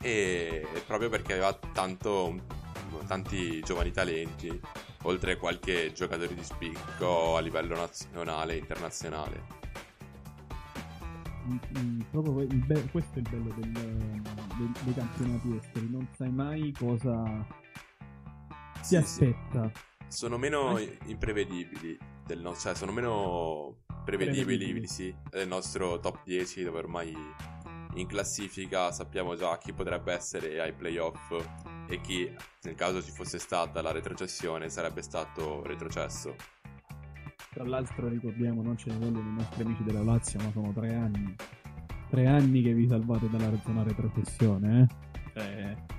e proprio perché aveva tanto, tanti giovani talenti, oltre a qualche giocatore di spicco a livello nazionale e internazionale. Mm, mm, proprio be- questo è il bello del, del, dei campionati esteri, non sai mai cosa si sì, aspetta. Sì. Sono meno imprevedibili, del no- cioè sono meno prevedibili. Sì, del nostro top 10 dove ormai in classifica sappiamo già chi potrebbe essere ai playoff e chi, nel caso ci fosse stata la retrocessione, sarebbe stato retrocesso. Tra l'altro ricordiamo, non ce ne vogliono i nostri amici della Lazio, ma sono tre anni. Tre anni che vi salvate dalla zona retrocessione, eh? eh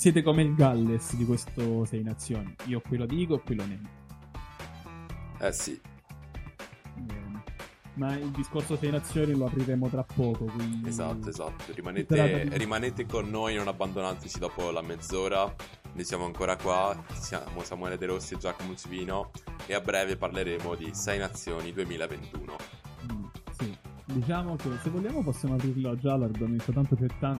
siete come il Galles di questo Sei Nazioni. Io qui lo dico e qui lo nego. Eh sì. Bene. Ma il discorso Sei Nazioni lo apriremo tra poco. Quindi... Esatto, esatto. Rimanete, rimanete con noi, non abbandonateci dopo la mezz'ora. Noi siamo ancora qua, siamo Samuele De Rossi e Giacomo Civino e a breve parleremo di 6 Nazioni 2021. Mm, sì, diciamo che se vogliamo possiamo aprirlo già l'argomento, tanto per tanto.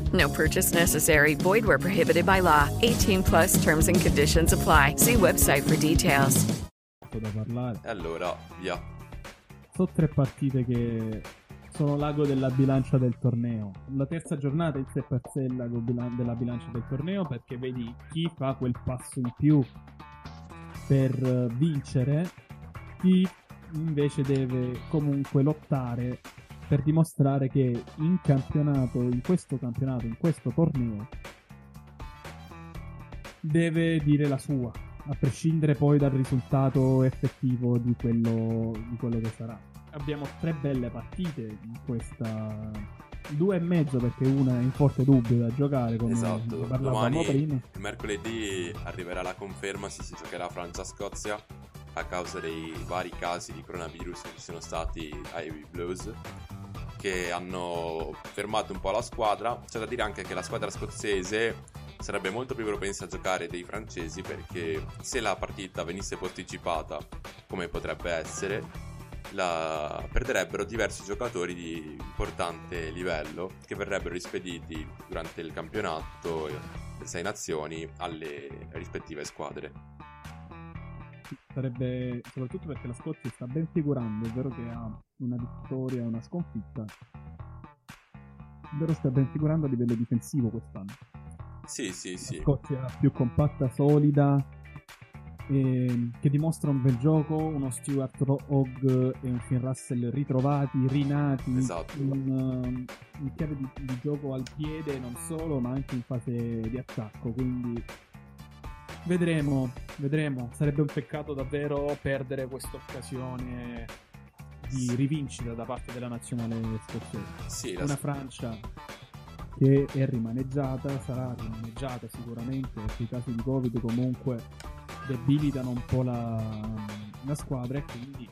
No purchase necessary. Void where prohibited by law. 18 plus terms and conditions apply. See website for details. Da parlare. Allora, via. Sono tre partite che sono l'ago della bilancia del torneo. La terza giornata in sé per sé è l'ago della bilancia del torneo perché vedi chi fa quel passo in più per vincere, chi invece deve comunque lottare per dimostrare che in campionato, in questo campionato, in questo torneo, deve dire la sua, a prescindere poi dal risultato effettivo di quello, di quello che sarà. Abbiamo tre belle partite in questa due e mezzo perché una è in forte dubbio da giocare come esatto. parlavamo prima il mercoledì arriverà la conferma se si giocherà Francia-Scozia a causa dei vari casi di coronavirus che ci sono stati ai Blues che hanno fermato un po' la squadra. C'è da dire anche che la squadra scozzese sarebbe molto più propensa a giocare dei francesi perché se la partita venisse posticipata, come potrebbe essere, la... perderebbero diversi giocatori di importante livello che verrebbero rispediti durante il campionato delle sei nazioni alle rispettive squadre. Sarebbe soprattutto perché la Scozia sta ben figurando, è vero che ha una vittoria e una sconfitta, vero sta ben figurando a livello difensivo quest'anno. Sì, sì, sì. La Scozia più compatta, solida, e che dimostra un bel gioco, uno Stuart Hogg e un Finn Russell ritrovati, rinati, Esatto. in, uh, in chiave di, di gioco al piede non solo, ma anche in fase di attacco, quindi vedremo, vedremo. Sarebbe un peccato davvero perdere questa occasione di rivincita da parte della nazionale scozzese. Sì, Una Francia che è rimaneggiata, sarà rimaneggiata sicuramente, perché i casi di Covid comunque debilitano un po' la, la squadra e quindi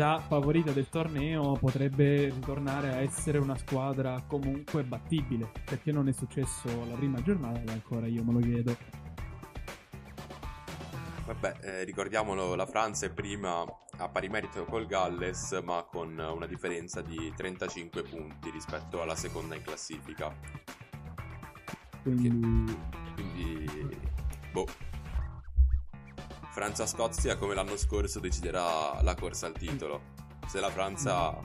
da favorita del torneo potrebbe ritornare a essere una squadra comunque battibile. Perché non è successo la prima giornata ancora, io me lo chiedo. Vabbè, eh, ricordiamolo, la Francia è prima a pari merito col Galles, ma con una differenza di 35 punti rispetto alla seconda in classifica. Quindi Quindi, boh. Francia-Scozia, come l'anno scorso, deciderà la corsa al titolo. Se la Francia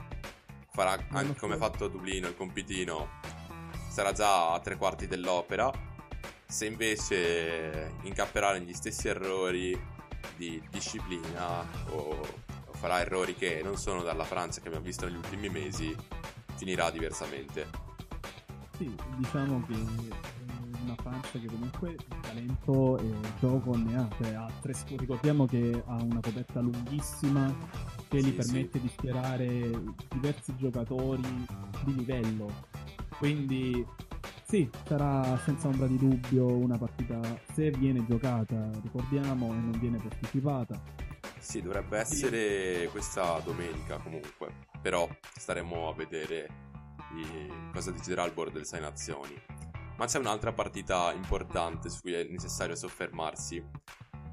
farà anche come ha fatto a Dublino il compitino, sarà già a tre quarti dell'opera. Se invece incapperà negli stessi errori di disciplina o, o farà errori che non sono dalla Francia che abbiamo visto negli ultimi mesi, finirà diversamente. Sì, diciamo che una Francia che comunque talento e gioco ne ha, cioè ha tre ricordiamo che ha una coperta lunghissima che Sì, gli permette di schierare diversi giocatori di livello. Quindi sì, sarà senza ombra di dubbio una partita se viene giocata, ricordiamo, e non viene posticipata. Sì, dovrebbe essere questa domenica comunque, però staremo a vedere di cosa deciderà il board del Sei Nazioni. Ma c'è un'altra partita importante su cui è necessario soffermarsi,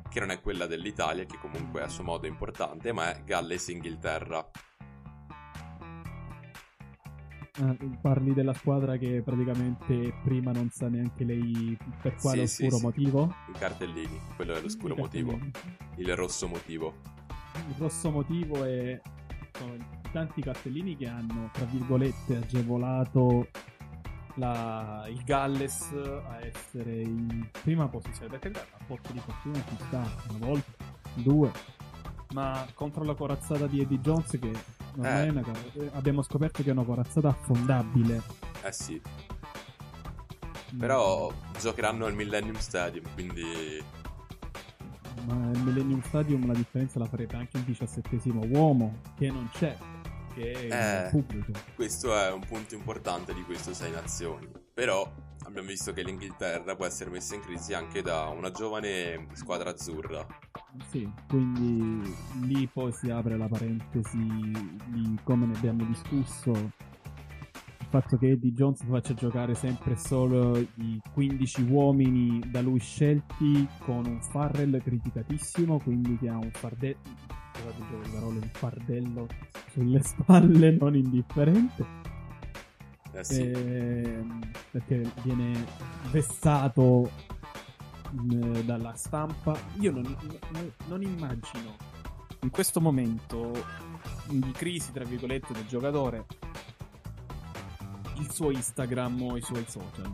che non è quella dell'Italia, che comunque a suo modo è importante, ma è Galles-Inghilterra. Ah, parli della squadra che praticamente prima non sa neanche lei per quale Sì, oscuro sì. motivo. I cartellini, quello è l'oscuro motivo, il rosso motivo. Il grosso motivo è sono tanti cartellini che hanno, tra virgolette, agevolato la- il Galles a essere in prima posizione. Perché a botte di fortuna ci sta una volta, due, ma contro la corazzata di Eddie Jones che non Eh. è una car- abbiamo scoperto che è una corazzata affondabile. Eh sì, però giocheranno al Millennium Stadium, quindi Ma il Millennium Stadium la differenza la farebbe anche il diciassettesimo uomo, che non c'è, che Eh. il pubblico. questo è un punto importante di questo Sei Nazioni. Però abbiamo visto che l'Inghilterra può essere messa in crisi anche da una giovane squadra azzurra. Sì, quindi lì poi si apre la parentesi di come ne abbiamo discusso. Il fatto che Eddie Jones faccia giocare sempre solo i 15 uomini da lui scelti con un Farrell criticatissimo, quindi che ha un fardello, scusate il gioco di parole, un fardello sulle spalle non indifferente. Eh sì, Ehm, perché viene vessato eh, dalla stampa. Io non, non- non immagino in questo momento di crisi, tra virgolette, del giocatore il suo Instagram o i suoi social.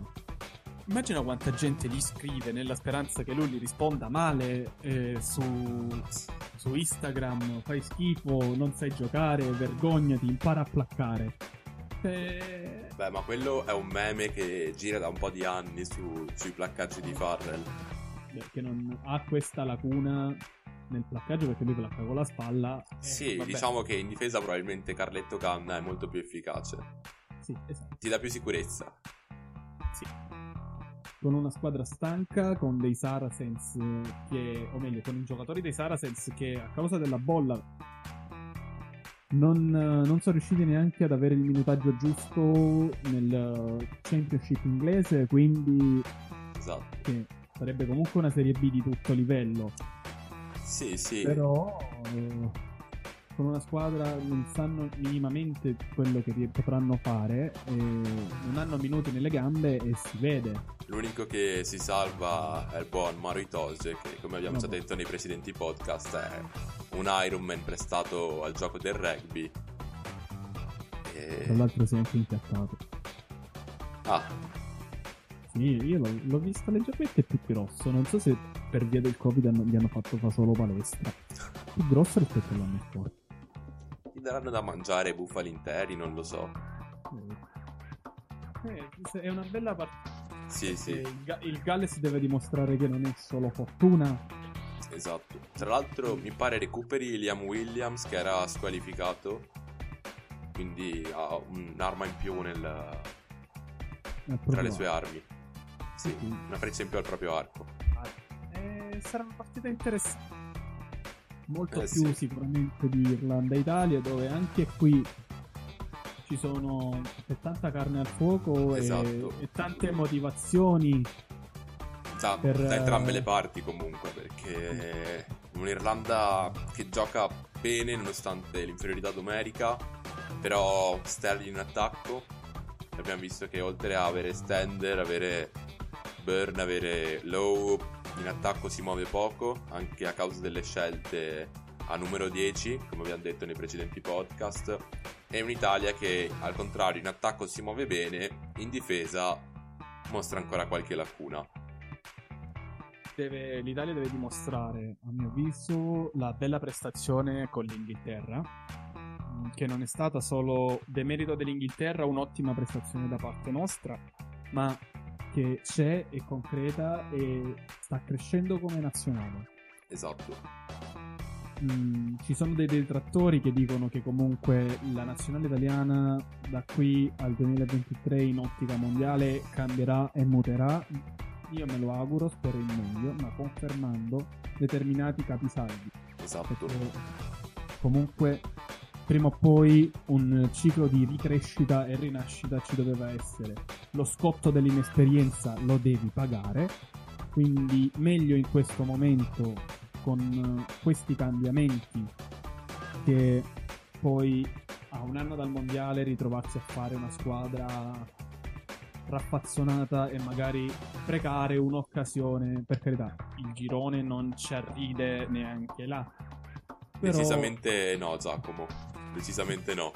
Immagina quanta gente gli scrive nella speranza che lui gli risponda male eh, su, su Instagram, fai schifo, non sai giocare, vergognati, impara a placcare. Eh, beh, ma quello è un meme che gira da un po' di anni su- sui placcaggi di Farrell. perché non ha questa lacuna nel placcaggio perché lui placca con la spalla. eh, Sì, vabbè. diciamo che in difesa probabilmente Carletto Canna è molto più efficace. Sì, esatto. Ti dà più sicurezza. Sì. Con una squadra stanca, con dei Saracens che, o meglio, con i giocatori dei Saracens che a causa della bolla non, non sono riusciti neanche ad avere il minutaggio giusto nel Championship inglese, quindi Esatto. che sarebbe comunque una Serie B di tutto livello. Sì, sì. Però eh, con una squadra non sanno minimamente quello che potranno fare, non hanno minuti nelle gambe e si vede. L'unico che si salva è il buon Mario Itose, che come abbiamo già Vabbè. detto nei precedenti podcast è un Ironman prestato al gioco del rugby. E- Tra l'altro si è anche impiattato. Ah, Sì, io l'ho, l'ho visto leggermente più grosso. Non so se per via del Covid hanno- gli hanno fatto fa solo palestra. Più grosso rispetto all'anno scorso. Gli daranno da mangiare bufali interi, non lo so. Eh, è una bella partita. Sì, sì, Il, Ga- il Galles deve dimostrare che non è solo fortuna. esatto. Tra l'altro mi pare recuperi Liam Williams che era squalificato, quindi ha un'arma in più nel, tra le sue armi. Sì, Sì. una freccia in più al proprio arco. Eh, sarà una partita interessante. Molto Eh, più sì. sicuramente di Irlanda e Italia, dove anche qui ci sono tanta carne al fuoco e- Esatto. e, tante motivazioni. Da, Per, da entrambe eh, le parti comunque, perché un'Irlanda che gioca bene nonostante l'inferiorità numerica, però Sterling in attacco. Abbiamo visto che oltre a avere Stender, avere Burn, avere Lowe, in attacco si muove poco, anche a causa delle scelte a numero 10, come abbiamo detto nei precedenti podcast. E un'Italia che al contrario in attacco si muove bene, in difesa mostra ancora qualche lacuna. Deve- L'Italia deve dimostrare, a mio avviso, la bella prestazione con l'Inghilterra, mh, che non è stata solo demerito dell'Inghilterra, un'ottima prestazione da parte nostra, ma che c'è, è concreta e sta crescendo come nazionale. Esatto. Mm, ci sono dei detrattori che dicono che comunque la nazionale italiana da qui al 2023 in ottica mondiale cambierà e muterà. Io me lo auguro, spero in meglio, ma confermando determinati capisaldi. Esatto. Perché comunque prima o poi un ciclo di ricrescita e rinascita ci doveva essere. Lo scotto dell'inesperienza lo devi pagare, quindi meglio in questo momento con eh, questi cambiamenti che poi a un anno dal mondiale ritrovarsi a fare una squadra raffazzonata e magari sprecare un'occasione per carità il girone non ci arride neanche là però Decisamente no, Giacomo. Decisamente no.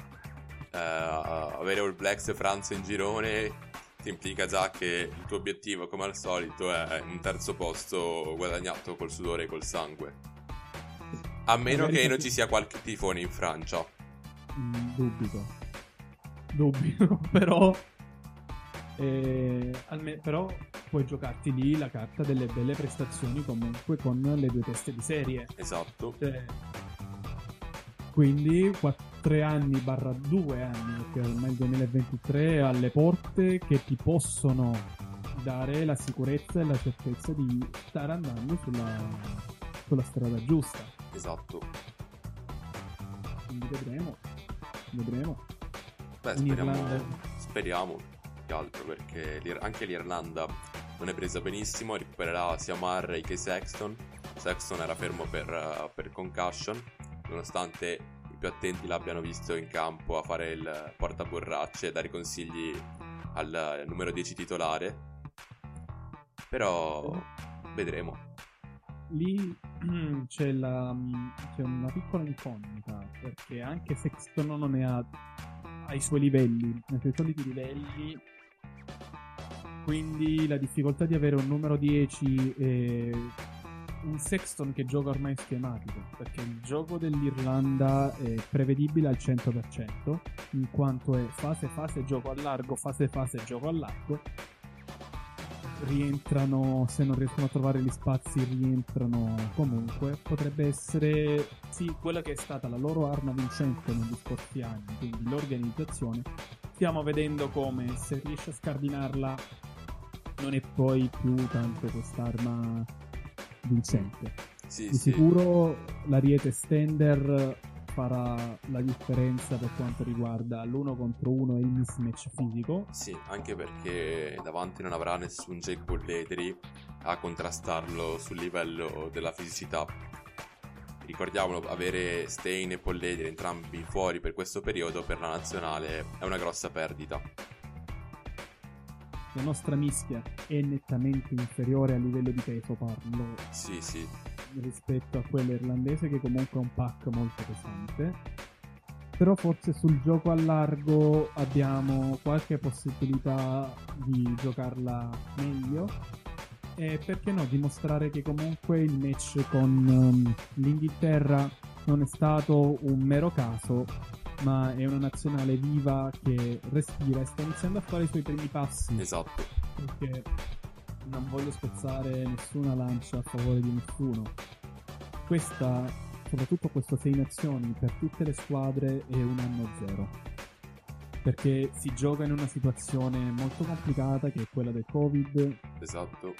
Eh, avere All Blacks e Francia in girone ti implica già che il tuo obiettivo, come al solito, è un terzo posto guadagnato col sudore e col sangue. A meno che non ci sia qualche tifone in Francia. Mm, dubito. Dubito, <laughs> però. eh, alme- però puoi giocarti lì la carta delle belle prestazioni comunque con le due teste di serie. Esatto. Cioè, quindi 3 anni barra 2 anni, perché ormai il 2023 è alle porte che ti possono dare la sicurezza e la certezza di stare andando sulla, sulla strada giusta. Esatto. Quindi vedremo. Vedremo. Beh, speriamo, Irlanda- speriamo più che altro perché l'Ir- anche l'Irlanda non è presa benissimo, recupererà sia Murray che Sexton. Sexton era fermo per, eh, per concussion, nonostante i più attenti l'abbiano visto in campo a fare il portaborracce e dare consigli al eh, numero 10 titolare. Però vedremo. lì <clears throat> c'è, la, c'è una piccola incognita perché anche Sexton non è a, ai suoi livelli, ai suoi soliti livelli. Quindi la difficoltà di avere un numero 10 e un Sexton che gioca ormai schematico perché il gioco dell'Irlanda è prevedibile al 100% in quanto è fase fase gioco a largo, fase fase gioco a largo rientrano, se non riescono a trovare gli spazi, rientrano comunque. Potrebbe essere, sì, quella che è stata la loro arma vincente negli scorsi anni, quindi l'organizzazione. Stiamo vedendo come se riesce a scardinarla non è poi più tanto quest'arma vincente. Sì, Di sì. sicuro l'ariete Stender farà la differenza per quanto riguarda l'uno contro uno e il mismatch fisico. Sì, anche perché davanti non avrà nessun Jake Bolletri a contrastarlo sul livello della fisicità. ricordiamolo, avere Stein e Polledri entrambi fuori per questo periodo per la nazionale è una grossa perdita. La nostra mischia è nettamente inferiore a livello di peso, parlo. Sì, sì. Rispetto a quella irlandese che comunque è un pack molto pesante. Però forse sul gioco a largo abbiamo qualche possibilità di giocarla meglio e perché no dimostrare che comunque il match con um, l'Inghilterra non è stato un mero caso ma è una nazionale viva che respira e sta iniziando a fare i suoi primi passi. Esatto. Perché non voglio spezzare nessuna lancia a favore di nessuno. Questa soprattutto questo 6 nazioni per tutte le squadre è un anno zero. Perché si gioca in una situazione molto complicata che è quella del covid. Esatto.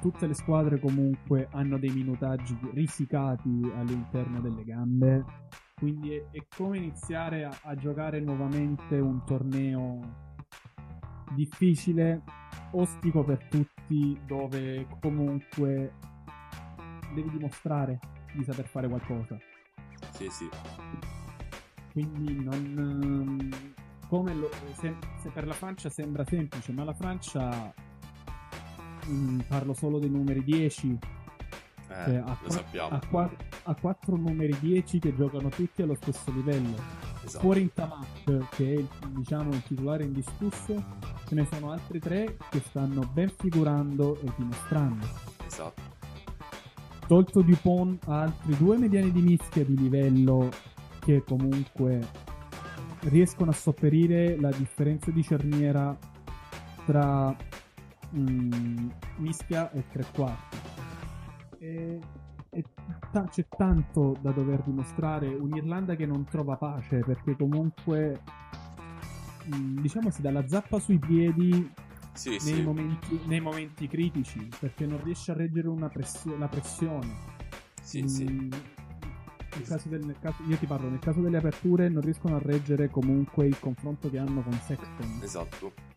Tutte le squadre comunque hanno dei minutaggi risicati all'interno delle gambe. Quindi è, è come iniziare a, a, giocare nuovamente un torneo difficile, ostico per tutti, dove comunque devi dimostrare di saper fare qualcosa. Sì, sì. Quindi non... Come lo, se, se per la Francia sembra semplice, ma la Francia Mm, parlo solo dei numeri 10. Eh, cioè, lo sappiamo. Ha, qua, ha 4 numeri 10 che giocano tutti allo stesso livello. Esatto. Fuori in Tamak, che è diciamo il titolare indiscusso, ce ne sono altri tre che stanno ben figurando e dimostrando. Esatto. Tolto Dupont ha altri due mediani di mischia di livello che comunque riescono a sopperire la differenza di cerniera tra mm, mischia e tre quarti. E, ta- c'è tanto da dover dimostrare. Un'Irlanda che non trova pace perché comunque, mm, diciamo, si dà la zappa sui piedi sì, nei, sì. Momenti, nei, Momenti, critici perché non riesce a reggere una pressio- la pressione. Sì, mm, sì. Del, nel caso, io ti parlo, nel caso delle aperture non riescono a reggere comunque il confronto che hanno con Sexton. Esatto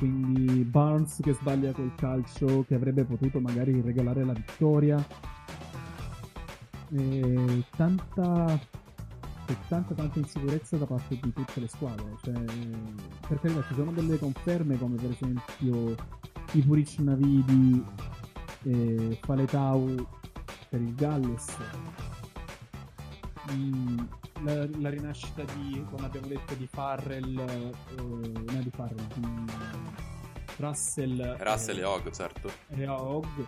quindi Barnes che sbaglia col calcio che avrebbe potuto magari regalare la vittoria e tanta tanta tanta insicurezza da parte di tutte le squadre cioè, per carità ci sono delle conferme come per esempio i Puric Navidi e Faletau per il Galles mm, la, la, rinascita di, come abbiamo detto, di Farrell, eh, non di Farrell, di Russell. Russell e, e Hogg, certo. E Hogg.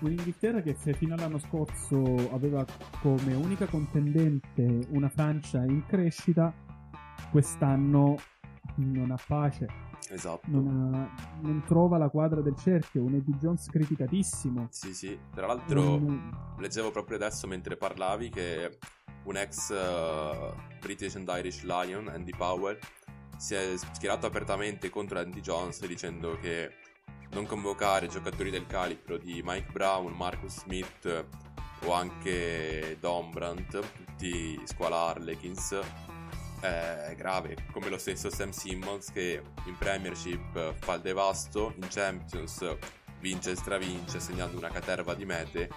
Un'Inghilterra che fino all'anno scorso aveva come unica contendente una Francia in crescita, quest'anno non ha pace. Esatto. Non, ha, non, trova la quadra del cerchio. Un Eddie Jones criticatissimo. Sì, sì. Tra l'altro, un... leggevo proprio adesso mentre parlavi che un ex uh, British and Irish Lion, Andy Powell, si è schierato apertamente contro Andy Jones dicendo che non convocare giocatori del calibro di Mike Brown, Marcus Smith o anche Dombrandt, tutti squala Harlequins, è grave, come lo stesso Sam Simmons che in Premiership fa il devasto, in Champions vince e stravince segnando una caterva di mete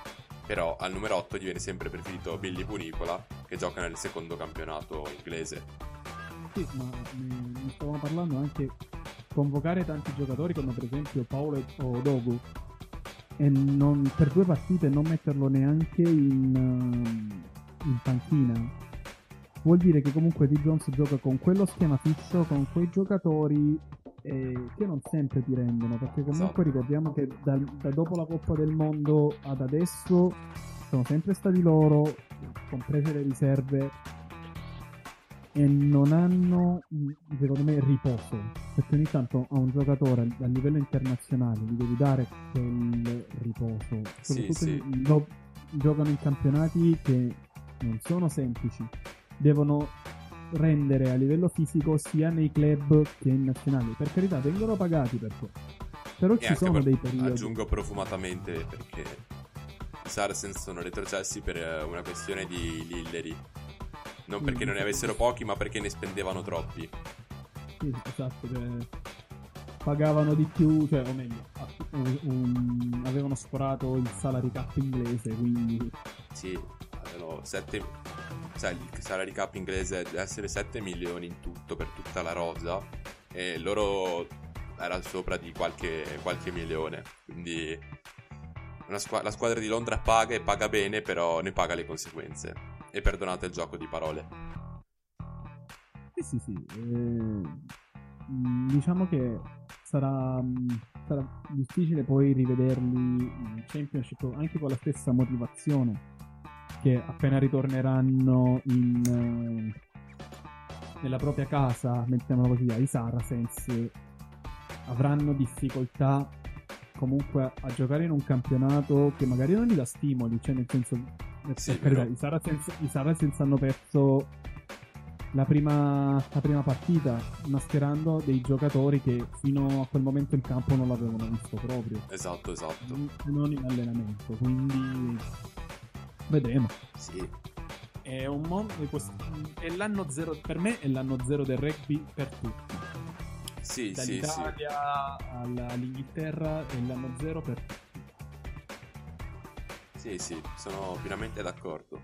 però al numero 8 gli viene sempre preferito Billy Punicola che gioca nel secondo campionato inglese. Sì, ma ne stavamo parlando anche convocare tanti giocatori come per esempio Paolo o Dogu e non, per due partite non metterlo neanche in, uh, in panchina vuol dire che comunque D. Jones gioca con quello schema fisso, con quei giocatori eh, che non sempre ti rendono, perché comunque esatto. ricordiamo che da, da, dopo la Coppa del Mondo ad adesso sono sempre stati loro, comprese le riserve, e non hanno, secondo me, riposo, perché ogni tanto a un giocatore a livello internazionale gli devi dare quel riposo, soprattutto sì, sì. Lo, giocano in campionati che non sono semplici, devono rendere a livello fisico sia nei club che in nazionali. Per carità, vengono pagati per questo. Però e ci sono per, dei periodi. Aggiungo profumatamente perché i Saracens sono retrocessi per eh, una questione di Lillery. Non perché non ne avessero pochi, ma perché ne spendevano troppi. Sì, esatto. Cioè, pagavano di più, cioè, o meglio, un, un, avevano sforato il salary cap inglese, quindi Sì, avevano 7... Cioè, il salary cap inglese deve essere 7 milioni in tutto per tutta la rosa e loro era sopra di qualche, qualche milione. Quindi squ- la squadra di Londra paga e paga bene, però ne paga le conseguenze. E perdonate il gioco di parole. Sì, sì, sì. Eh, diciamo che sarà, sarà, difficile poi rivederli in Championship anche con la stessa motivazione che appena ritorneranno in, nella propria casa, mettiamolo così, ai Saracens, avranno difficoltà comunque a giocare in un campionato che magari non gli dà stimoli, cioè nel senso, sì, <laughs> carità, i, Saracens, i Saracens hanno perso la prima, la prima, partita mascherando dei giocatori che fino a quel momento in campo non l'avevano visto proprio. Esatto, esatto. Non in allenamento, quindi vedremo. Sì. È un mondo è l'anno zero per me è l'anno zero del rugby per tutti. Sì, Dall'Italia sì, sì. all'Inghilterra è l'anno zero per tutti. Sì, sì, sono pienamente d'accordo.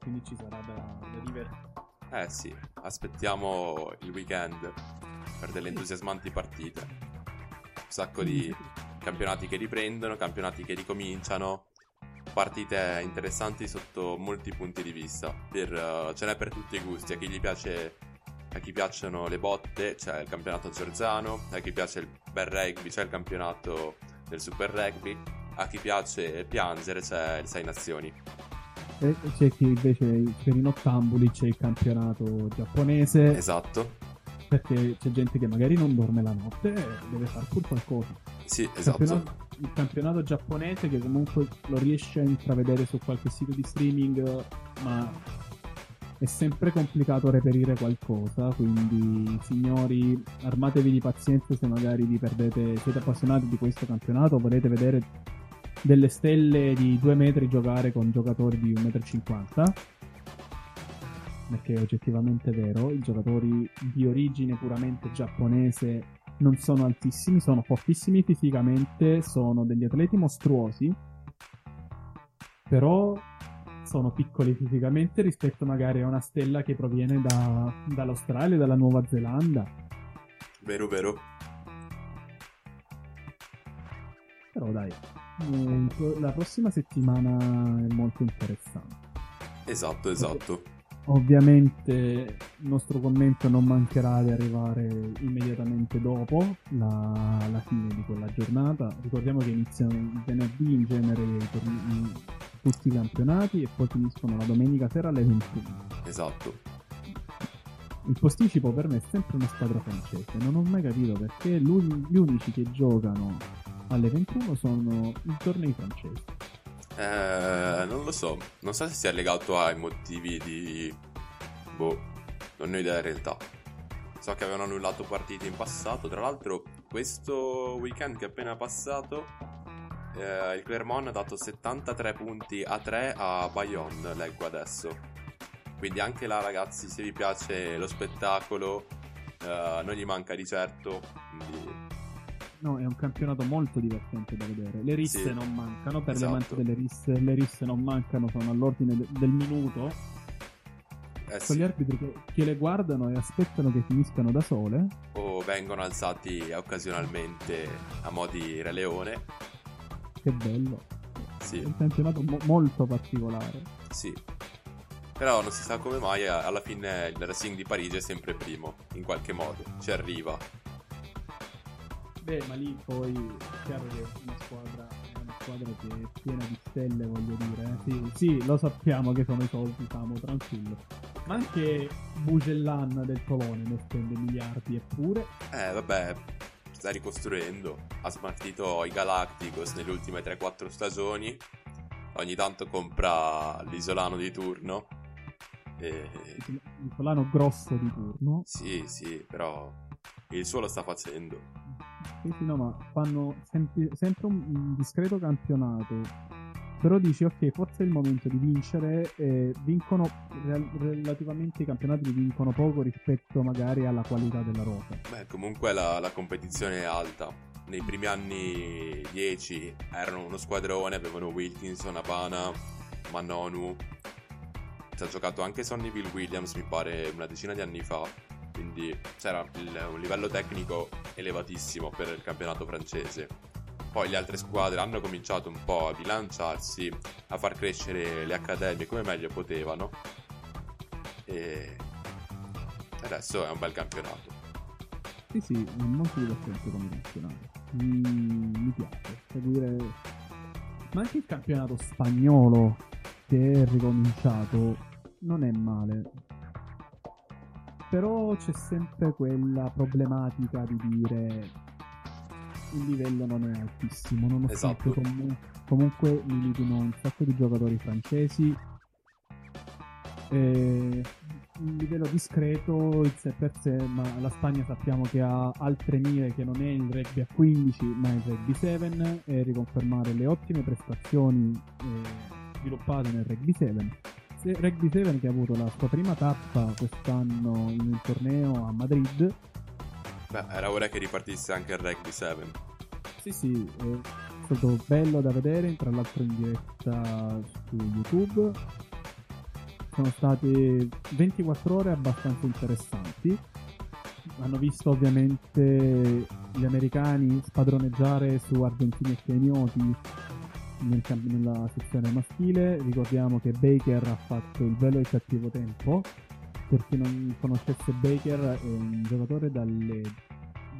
Quindi ci sarà da, da vivere. Eh sì, aspettiamo il weekend per delle entusiasmanti partite. Un sacco di campionati che riprendono, campionati che ricominciano partite interessanti sotto molti punti di vista. Per, uh, ce n'è per tutti i gusti. A chi gli piace, a chi piacciono le botte, c'è il campionato Zorzano. A chi piace il bel rugby, c'è il campionato del Super Rugby. A chi piace piangere, c'è il Sei Nazioni. E c'è chi invece per i nottambuli c'è il campionato giapponese. Esatto. Perché c'è gente che magari non dorme la notte e deve fare pur qualcosa. Sì, esatto. Campionato, il campionato giapponese che comunque lo riesce a intravedere su qualche sito di streaming, ma è sempre complicato reperire qualcosa, quindi signori armatevi di pazienza se magari vi perdete, siete appassionati di questo campionato, volete vedere delle stelle di 2 metri giocare con giocatori di 1,50 m perché è oggettivamente vero, i giocatori di origine puramente giapponese non sono altissimi, sono fortissimi fisicamente, sono degli atleti mostruosi, però sono piccoli fisicamente rispetto magari a una stella che proviene da, dall'Australia, dalla Nuova Zelanda. Vero, vero. Però dai, la prossima settimana è molto interessante. Esatto, esatto. Ovviamente il nostro commento non mancherà di arrivare immediatamente dopo la, la fine di quella giornata. Ricordiamo che iniziano il venerdì in genere per tutti i campionati e poi finiscono la domenica sera alle 21. Esatto. Il posticipo per me è sempre una squadra francese. Non ho mai capito perché gli unici che giocano alle 21 sono i tornei francesi. Eh, non lo so, non so se sia legato ai motivi di... Boh, non ho idea in realtà. So che avevano annullato partite in passato, tra l'altro questo weekend che è appena passato eh, il Clermont ha dato 73 punti a 3 a Bayonne, leggo adesso. Quindi anche là ragazzi, se vi piace lo spettacolo, eh, non gli manca di certo, quindi No, è un campionato molto divertente da vedere. Le risse Sì. non mancano, per Esatto. gli amanti delle risse, le risse non mancano, sono all'ordine de- del minuto. eh Con gli sì, arbitri che, che le guardano e aspettano che finiscano da sole. o vengono alzati occasionalmente a mo' di Re Leone. Che bello. È Sì, un campionato mo- molto particolare. sì. Però non si sa come mai alla fine il Racing di Parigi è sempre primo, in qualche modo, ci arriva. Beh, ma lì poi è chiaro che è una squadra, una squadra che è piena di stelle, voglio dire. eh. Sì, sì, lo sappiamo che sono i soldi, siamo tranquillo. Ma anche Bugellan del Polone ne spende miliardi eppure. Eh, vabbè, sta ricostruendo. Ha smaltito i Galacticos nelle ultime 3-4 stagioni. Ogni tanto compra l'isolano di turno. E... Il Polano grosso di turno. Sì, sì, però il suo lo sta facendo. Sì, sì, no, ma fanno sempre, sempre un, discreto campionato. Però dici, ok, forse è il momento di vincere. E vincono rel- relativamente i campionati vincono poco rispetto magari alla qualità della rosa. Beh, comunque la, la competizione è alta. nei primi anni 10 erano uno squadrone, avevano Wilkinson, Habana, Manonu. Ci ha giocato anche Sonnyville Williams, mi pare, una decina di anni fa. Quindi c'era il, un livello tecnico elevatissimo per il campionato francese. Poi le altre squadre hanno cominciato un po' a bilanciarsi, a far crescere le accademie come meglio potevano. E adesso è un bel campionato. Sì, sì, è molto divertente come campionato. Mi, mi piace seguire. Ma anche il campionato spagnolo che è ricominciato non è male. Però c'è sempre quella problematica di dire il livello non è altissimo, nonostante Esatto. comu- comunque militino un sacco di giocatori francesi. E un livello discreto in sé per sé, ma la Spagna sappiamo che ha altre mire che non è il rugby a 15, ma il rugby 7 e riconfermare le ottime prestazioni eh, sviluppate nel rugby 7. Rugby 7 che ha avuto la sua prima tappa quest'anno in un torneo a Madrid. Beh, era ora che ripartisse anche il Rugby 7. Sì, sì, è stato bello da vedere, tra l'altro in diretta su YouTube. Sono state 24 ore abbastanza interessanti. Hanno visto ovviamente gli americani spadroneggiare su argentini e kenioti nel nella sezione maschile. Ricordiamo che Baker ha fatto il bello e il cattivo tempo. Per chi non conoscesse Baker è un giocatore dalle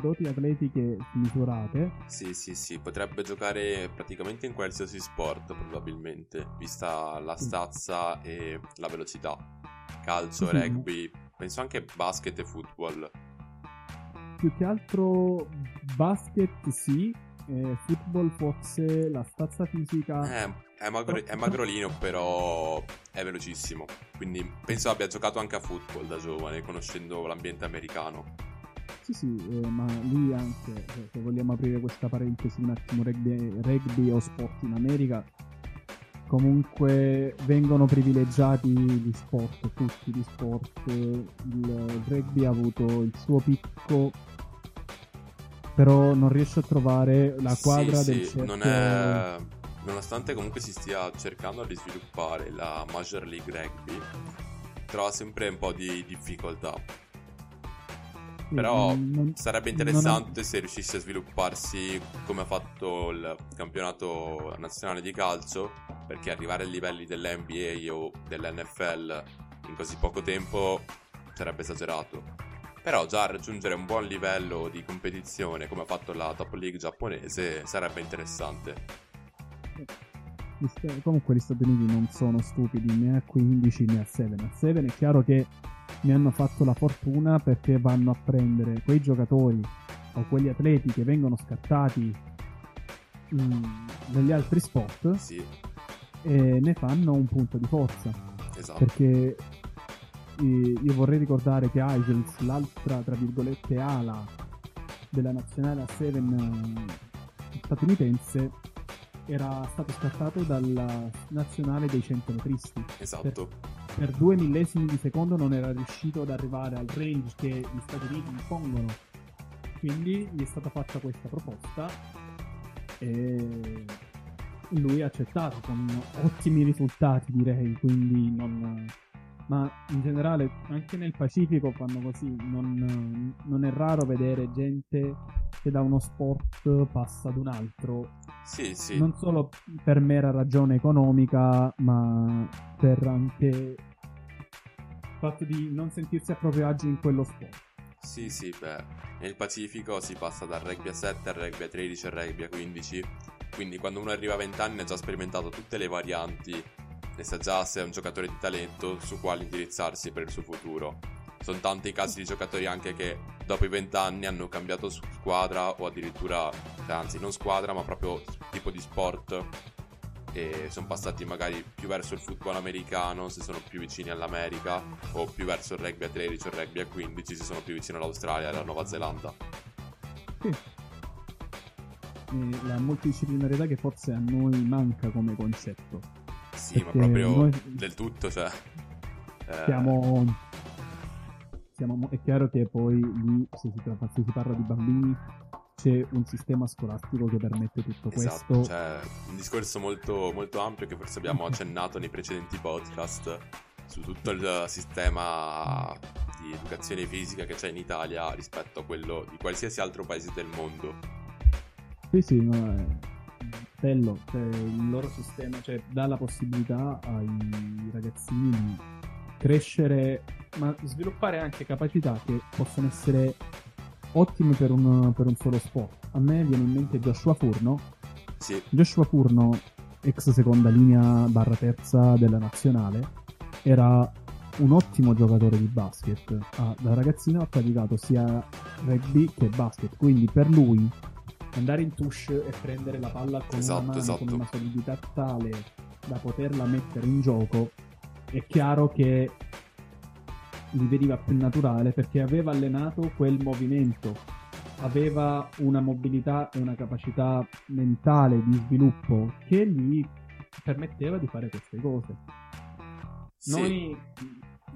doti atletiche misurate. Sì, sì, sì, potrebbe giocare praticamente in qualsiasi sport, probabilmente, vista la stazza e la velocità. Calcio, Sì. rugby, penso anche basket e football. Più che altro basket sì, e football forse la stazza fisica Eh, è, magro- è magrolino, però è velocissimo. Quindi penso abbia giocato anche a football da giovane, conoscendo l'ambiente americano. Sì, sì, eh, ma lì anche, eh, se vogliamo aprire questa parentesi un attimo, rugby, rugby o sport in America, comunque vengono privilegiati gli sport, tutti gli sport. Il rugby ha avuto il suo picco, però non riesce a trovare la quadra Sì, del sì, cerchio. non è... Nonostante comunque si stia cercando di sviluppare la Major League Rugby, trova sempre un po' di difficoltà. Sì, Però non- sarebbe non è- interessante se riuscisse a svilupparsi come ha fatto il campionato nazionale di calcio, perché arrivare ai livelli dell'NBA o dell'NFL in così poco tempo sarebbe esagerato. Però già raggiungere un buon livello di competizione come ha fatto la Top League giapponese sarebbe interessante. Comunque gli Stati Uniti non sono stupidi né a 15 né a 7. A 7 è chiaro che ne hanno fatto la fortuna perché vanno a prendere quei giocatori o quegli atleti che vengono scattati mm, negli altri sport Sì, e ne fanno un punto di forza. esatto. Perché io vorrei ricordare che Isles, l'altra tra virgolette ala della nazionale a 7 eh, statunitense, era stato scattato dalla nazionale dei centometristi. Esatto. Per due millesimi di secondo non era riuscito ad arrivare al range che gli Stati Uniti impongono. Quindi gli è stata fatta questa proposta e lui ha accettato con ottimi risultati direi, quindi non... Ma in generale anche nel Pacifico fanno così, non, non è raro vedere gente che da uno sport passa ad un altro Sì, sì. non solo per mera ragione economica, ma per anche il fatto di non sentirsi a proprio agio in quello sport. Sì, sì, beh, nel Pacifico si passa dal rugby a 7 al rugby a 13 al rugby a 15, quindi quando uno arriva a 20 anni ha già sperimentato tutte le varianti e sa già se è un giocatore di talento su quale indirizzarsi per il suo futuro. Sono tanti i casi di giocatori anche che dopo i 20 anni hanno cambiato squadra o addirittura, cioè, anzi non squadra ma proprio tipo di sport e sono passati magari più verso il football americano se sono più vicini all'America o più verso il rugby a 13 o il rugby a 15 se sono più vicino all'Australia e alla Nuova Zelanda. Sì. E la multidisciplinarietà che forse a noi manca come concetto. Sì, ma proprio del tutto, cioè... eh, Siamo, siamo- è chiaro che poi lì, se si, tra- se si parla di bambini, c'è un sistema scolastico che permette tutto Esatto, questo. c'è un discorso molto, molto ampio che forse abbiamo <laughs> accennato nei precedenti podcast su tutto il sistema di educazione fisica che c'è in Italia rispetto a quello di qualsiasi altro paese del mondo. Sì, sì, no, è bello, cioè, il loro sistema cioè, dà la possibilità ai ragazzini di crescere, ma sviluppare anche capacità che possono essere ottime per un, per un solo sport. A me viene in mente Joshua Furno. Sì, Joshua Furno, ex seconda linea barra terza della nazionale, era un ottimo giocatore di basket. Ah, da ragazzino ha praticato sia rugby che basket, quindi per lui andare in touche e prendere la palla con Esatto, una mano esatto. con una solidità tale da poterla mettere in gioco, è chiaro che gli veniva più naturale perché aveva allenato quel movimento, aveva una mobilità e una capacità mentale di sviluppo che gli permetteva di fare queste cose. sì, Noi,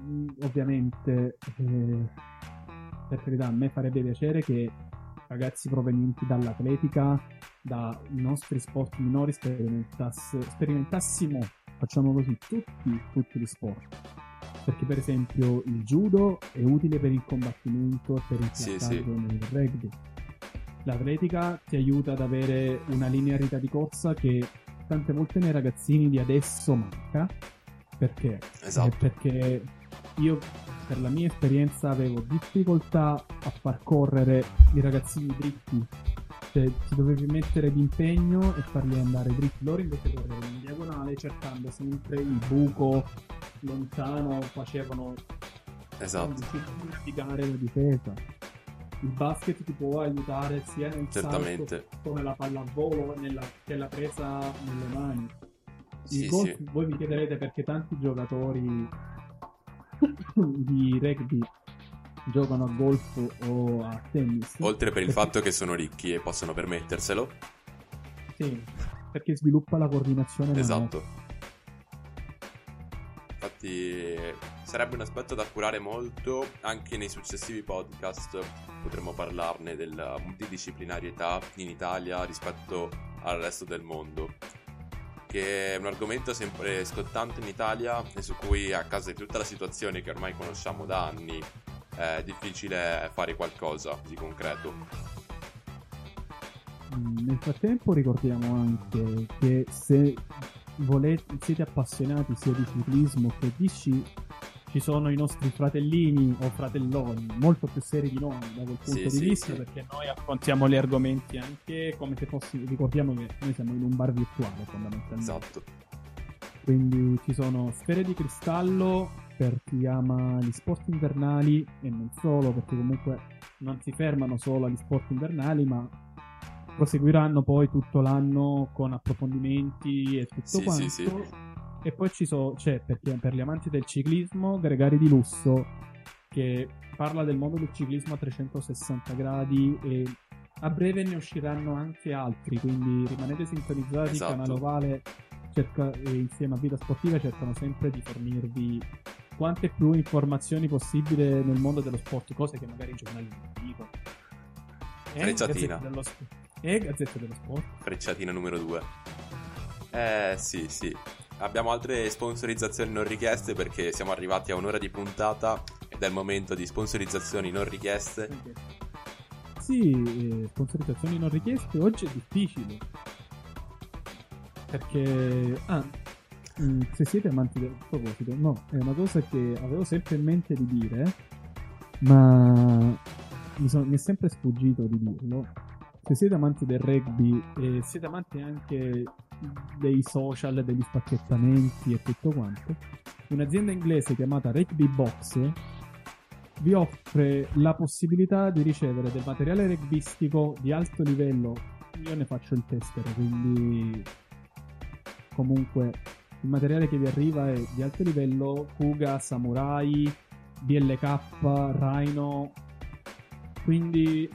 mh, ovviamente, eh, per carità, a me farebbe piacere che ragazzi provenienti dall'atletica, dai nostri sport minori, sperimentass- sperimentassimo, facciamo così, tutti, tutti gli sport. Perché, per esempio, il judo è utile per il combattimento e per il Sì, sì. nel rugby. L'atletica ti aiuta ad avere una linearità di corsa che tante volte nei ragazzini di adesso manca. Perché? esatto. Perché io, per la mia esperienza, avevo difficoltà a far correre i ragazzini dritti. Cioè, ti dovevi mettere d'impegno e farli andare dritti. Loro invece correvano in diagonale cercando sempre il buco lontano, facevano Esatto. navigare la difesa. Il basket ti può aiutare sia nel Certamente. salto come la pallavolo nella, che la presa nelle mani. Sì, golf, sì. voi mi chiederete perché tanti giocatori <laughs> di rugby giocano a golf o a tennis. Oltre per il fatto che sono ricchi e possono permetterselo. Sì, perché sviluppa la coordinazione. Esatto. Infatti sarebbe un aspetto da curare molto, anche nei successivi podcast potremmo parlarne della multidisciplinarietà in Italia rispetto al resto del mondo, che è un argomento sempre scottante in Italia e su cui a causa di tutta la situazione che ormai conosciamo da anni è difficile fare qualcosa di concreto. Mm, Nel frattempo ricordiamo anche che se volete, siete appassionati sia di ciclismo che di sci, ci sono i nostri fratellini o fratelloni molto più seri di noi da quel punto Sì, di sì, vista sì. perché noi affrontiamo gli argomenti anche come se fossi ricordiamo che noi siamo in un bar virtuale fondamentalmente Esatto. quindi ci sono sfere di cristallo per chi ama gli sport invernali e non solo, perché comunque non si fermano solo agli sport invernali, ma proseguiranno poi tutto l'anno con approfondimenti e tutto quanto. E poi ci so- c'è perché per gli amanti del ciclismo Gregari di Lusso che parla del mondo del ciclismo a 360 gradi e a breve ne usciranno anche altri, quindi rimanete sintonizzati, Esatto. Canale Ovale cerca, insieme a Vita Sportiva cercano sempre di fornirvi quante più informazioni possibile nel mondo dello sport, cose che magari i giornali non dicono. E Frecciatina. Dello, e Gazzetta dello Sport. Frecciatina numero 2. Eh sì, sì. Abbiamo altre sponsorizzazioni non richieste perché siamo arrivati a un'ora di puntata ed è il momento di sponsorizzazioni non richieste. Sì, eh, sponsorizzazioni non richieste oggi è difficile. Perché, ah, mm, se siete amanti del proposito, no, è una cosa che avevo sempre in mente di dire, ma mi, sono- mi è sempre sfuggito di dirlo. Se siete amanti del rugby e siete amanti anche dei social, degli spacchettamenti e tutto quanto, un'azienda inglese chiamata Rugby Box vi offre la possibilità di ricevere del materiale rugbyistico di alto livello. Io ne faccio il tester, quindi comunque il materiale che vi arriva è di alto livello, Kuga, Samurai, BLK, Rhino. Quindi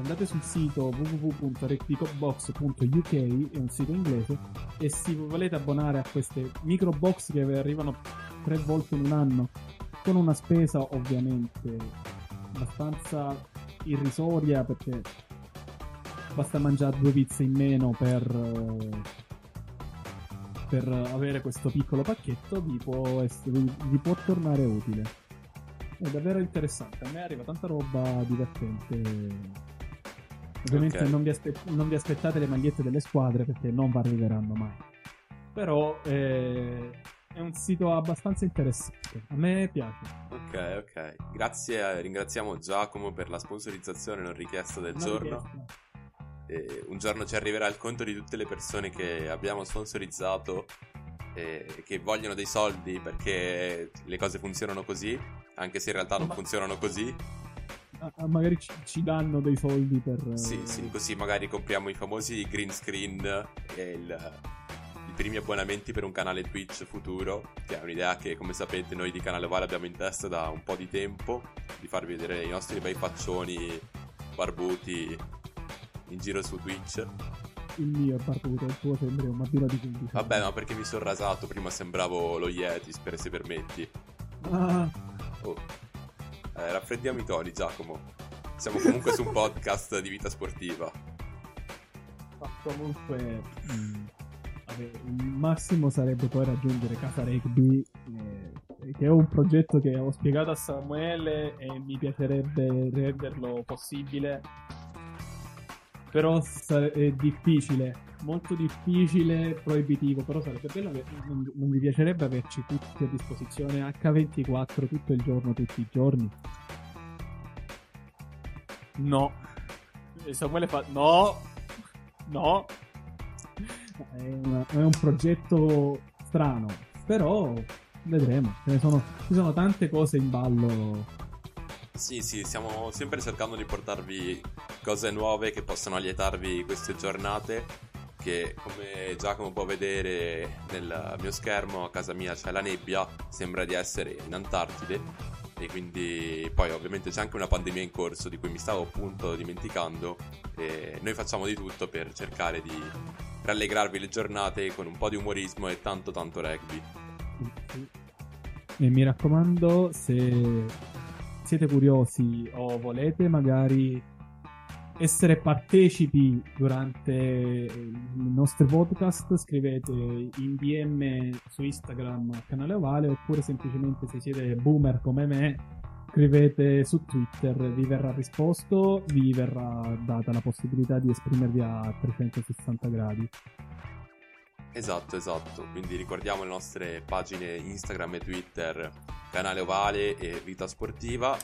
andate sul sito www.recticobox.uk, è un sito inglese, e se volete abbonare a queste micro box che arrivano tre volte in un anno, con una spesa ovviamente abbastanza irrisoria perché basta mangiare due pizze in meno per, per avere questo piccolo pacchetto, vi può, essere, vi può tornare utile. È davvero interessante. A me arriva tanta roba divertente. Ovviamente Ok. non, vi aspe- non vi aspettate le magliette delle squadre perché non vi arriveranno mai. Però eh, è un sito abbastanza interessante. A me piace. Ok, ok. Grazie, ringraziamo Giacomo per la sponsorizzazione non richiesta del Una giorno. richiesta. E un giorno ci arriverà il conto di tutte le persone che abbiamo sponsorizzato e che vogliono dei soldi perché le cose funzionano così, anche se in realtà non funzionano così. Magari ci, ci danno dei soldi per... eh, Sì, sì, così magari compriamo i famosi green screen e il- i primi abbonamenti per un canale Twitch futuro, che è un'idea che come sapete noi di Canale Vale abbiamo in testa da un po' di tempo, di farvi vedere i nostri bei faccioni barbuti in giro su Twitch. Il mio è barbuto, il tuo sembra un bambino di 15 anni. Vabbè, ma perché mi sono rasato, prima sembravo lo Yeti, per se permetti. Ah, Oh. Eh, raffreddiamo i toni, Giacomo. Siamo comunque su un podcast di vita sportiva. ma comunque... mm, vabbè, il massimo sarebbe poi raggiungere Casa Rugby, eh, che è un progetto che ho spiegato a Samuele e mi piacerebbe renderlo possibile. Però è difficile, molto difficile, proibitivo, però sarebbe bello che non, non mi piacerebbe averci tutti a disposizione H24 tutto il giorno, tutti i giorni. No. E Samuele fa no. No. È, una- è un progetto strano, però vedremo. Ce ne sono, ci sono tante cose in ballo. Sì, sì, stiamo sempre cercando di portarvi cose nuove che possano allietarvi queste giornate. Che come Giacomo può vedere nel mio schermo, a casa mia c'è la nebbia, sembra di essere in Antartide. E quindi poi ovviamente c'è anche una pandemia in corso di cui mi stavo appunto dimenticando. E noi facciamo di tutto per cercare di rallegrarvi le giornate con un po' di umorismo e tanto tanto rugby. E mi raccomando, se siete curiosi o volete magari essere partecipi durante i nostri podcast, scrivete in DM su Instagram al canale Ovale oppure semplicemente se siete boomer come me scrivete su Twitter, vi verrà risposto, vi verrà data la possibilità di esprimervi a 360 gradi. Esatto, esatto. Quindi ricordiamo le nostre pagine Instagram e Twitter, canale Ovale e Vita Sportiva.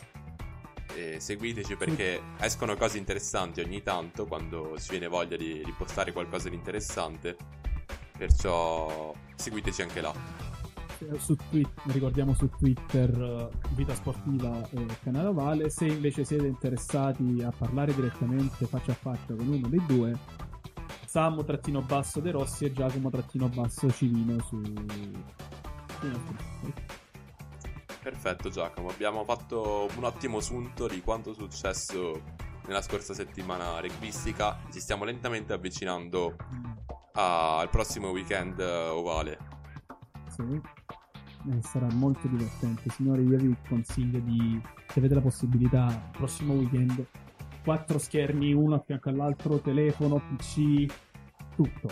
E seguiteci perché escono cose interessanti ogni tanto quando ci viene voglia di, di postare qualcosa di interessante. Perciò seguiteci anche là. su Twitter, ricordiamo su Twitter eh, Vita Sportiva e Canale Ovale. Se invece siete interessati a parlare direttamente faccia a faccia con uno dei due, Samu trattino basso De Rossi e Giacomo trattino basso Civino su. Perfetto Giacomo, abbiamo fatto un ottimo assunto di quanto è successo nella scorsa settimana rugbistica. Ci stiamo lentamente avvicinando al prossimo weekend eh, ovale. Sì. Eh, sarà molto divertente. Signori, io vi consiglio di, se avete la possibilità, il prossimo weekend, quattro schermi uno a fianco all'altro, telefono, PC, tutto.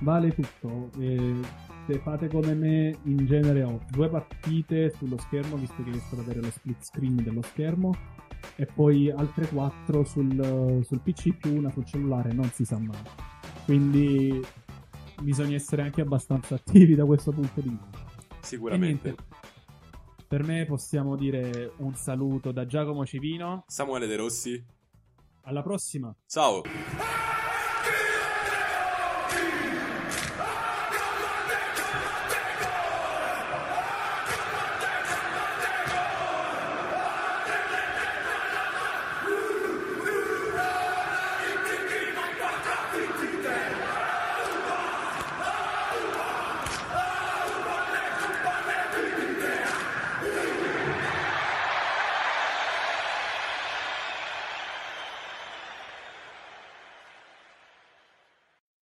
Vale tutto. Eh, se fate come me, in genere ho due partite sullo schermo, visto che riesco ad avere lo split screen dello schermo, e poi altre quattro sul, sul PC più una sul cellulare, non si sa mai. Quindi bisogna essere anche abbastanza <laughs> attivi da questo punto di vista. Sicuramente. per me possiamo dire un saluto da Giacomo Civino. Samuele De Rossi, Alla prossima! ciao! Hey!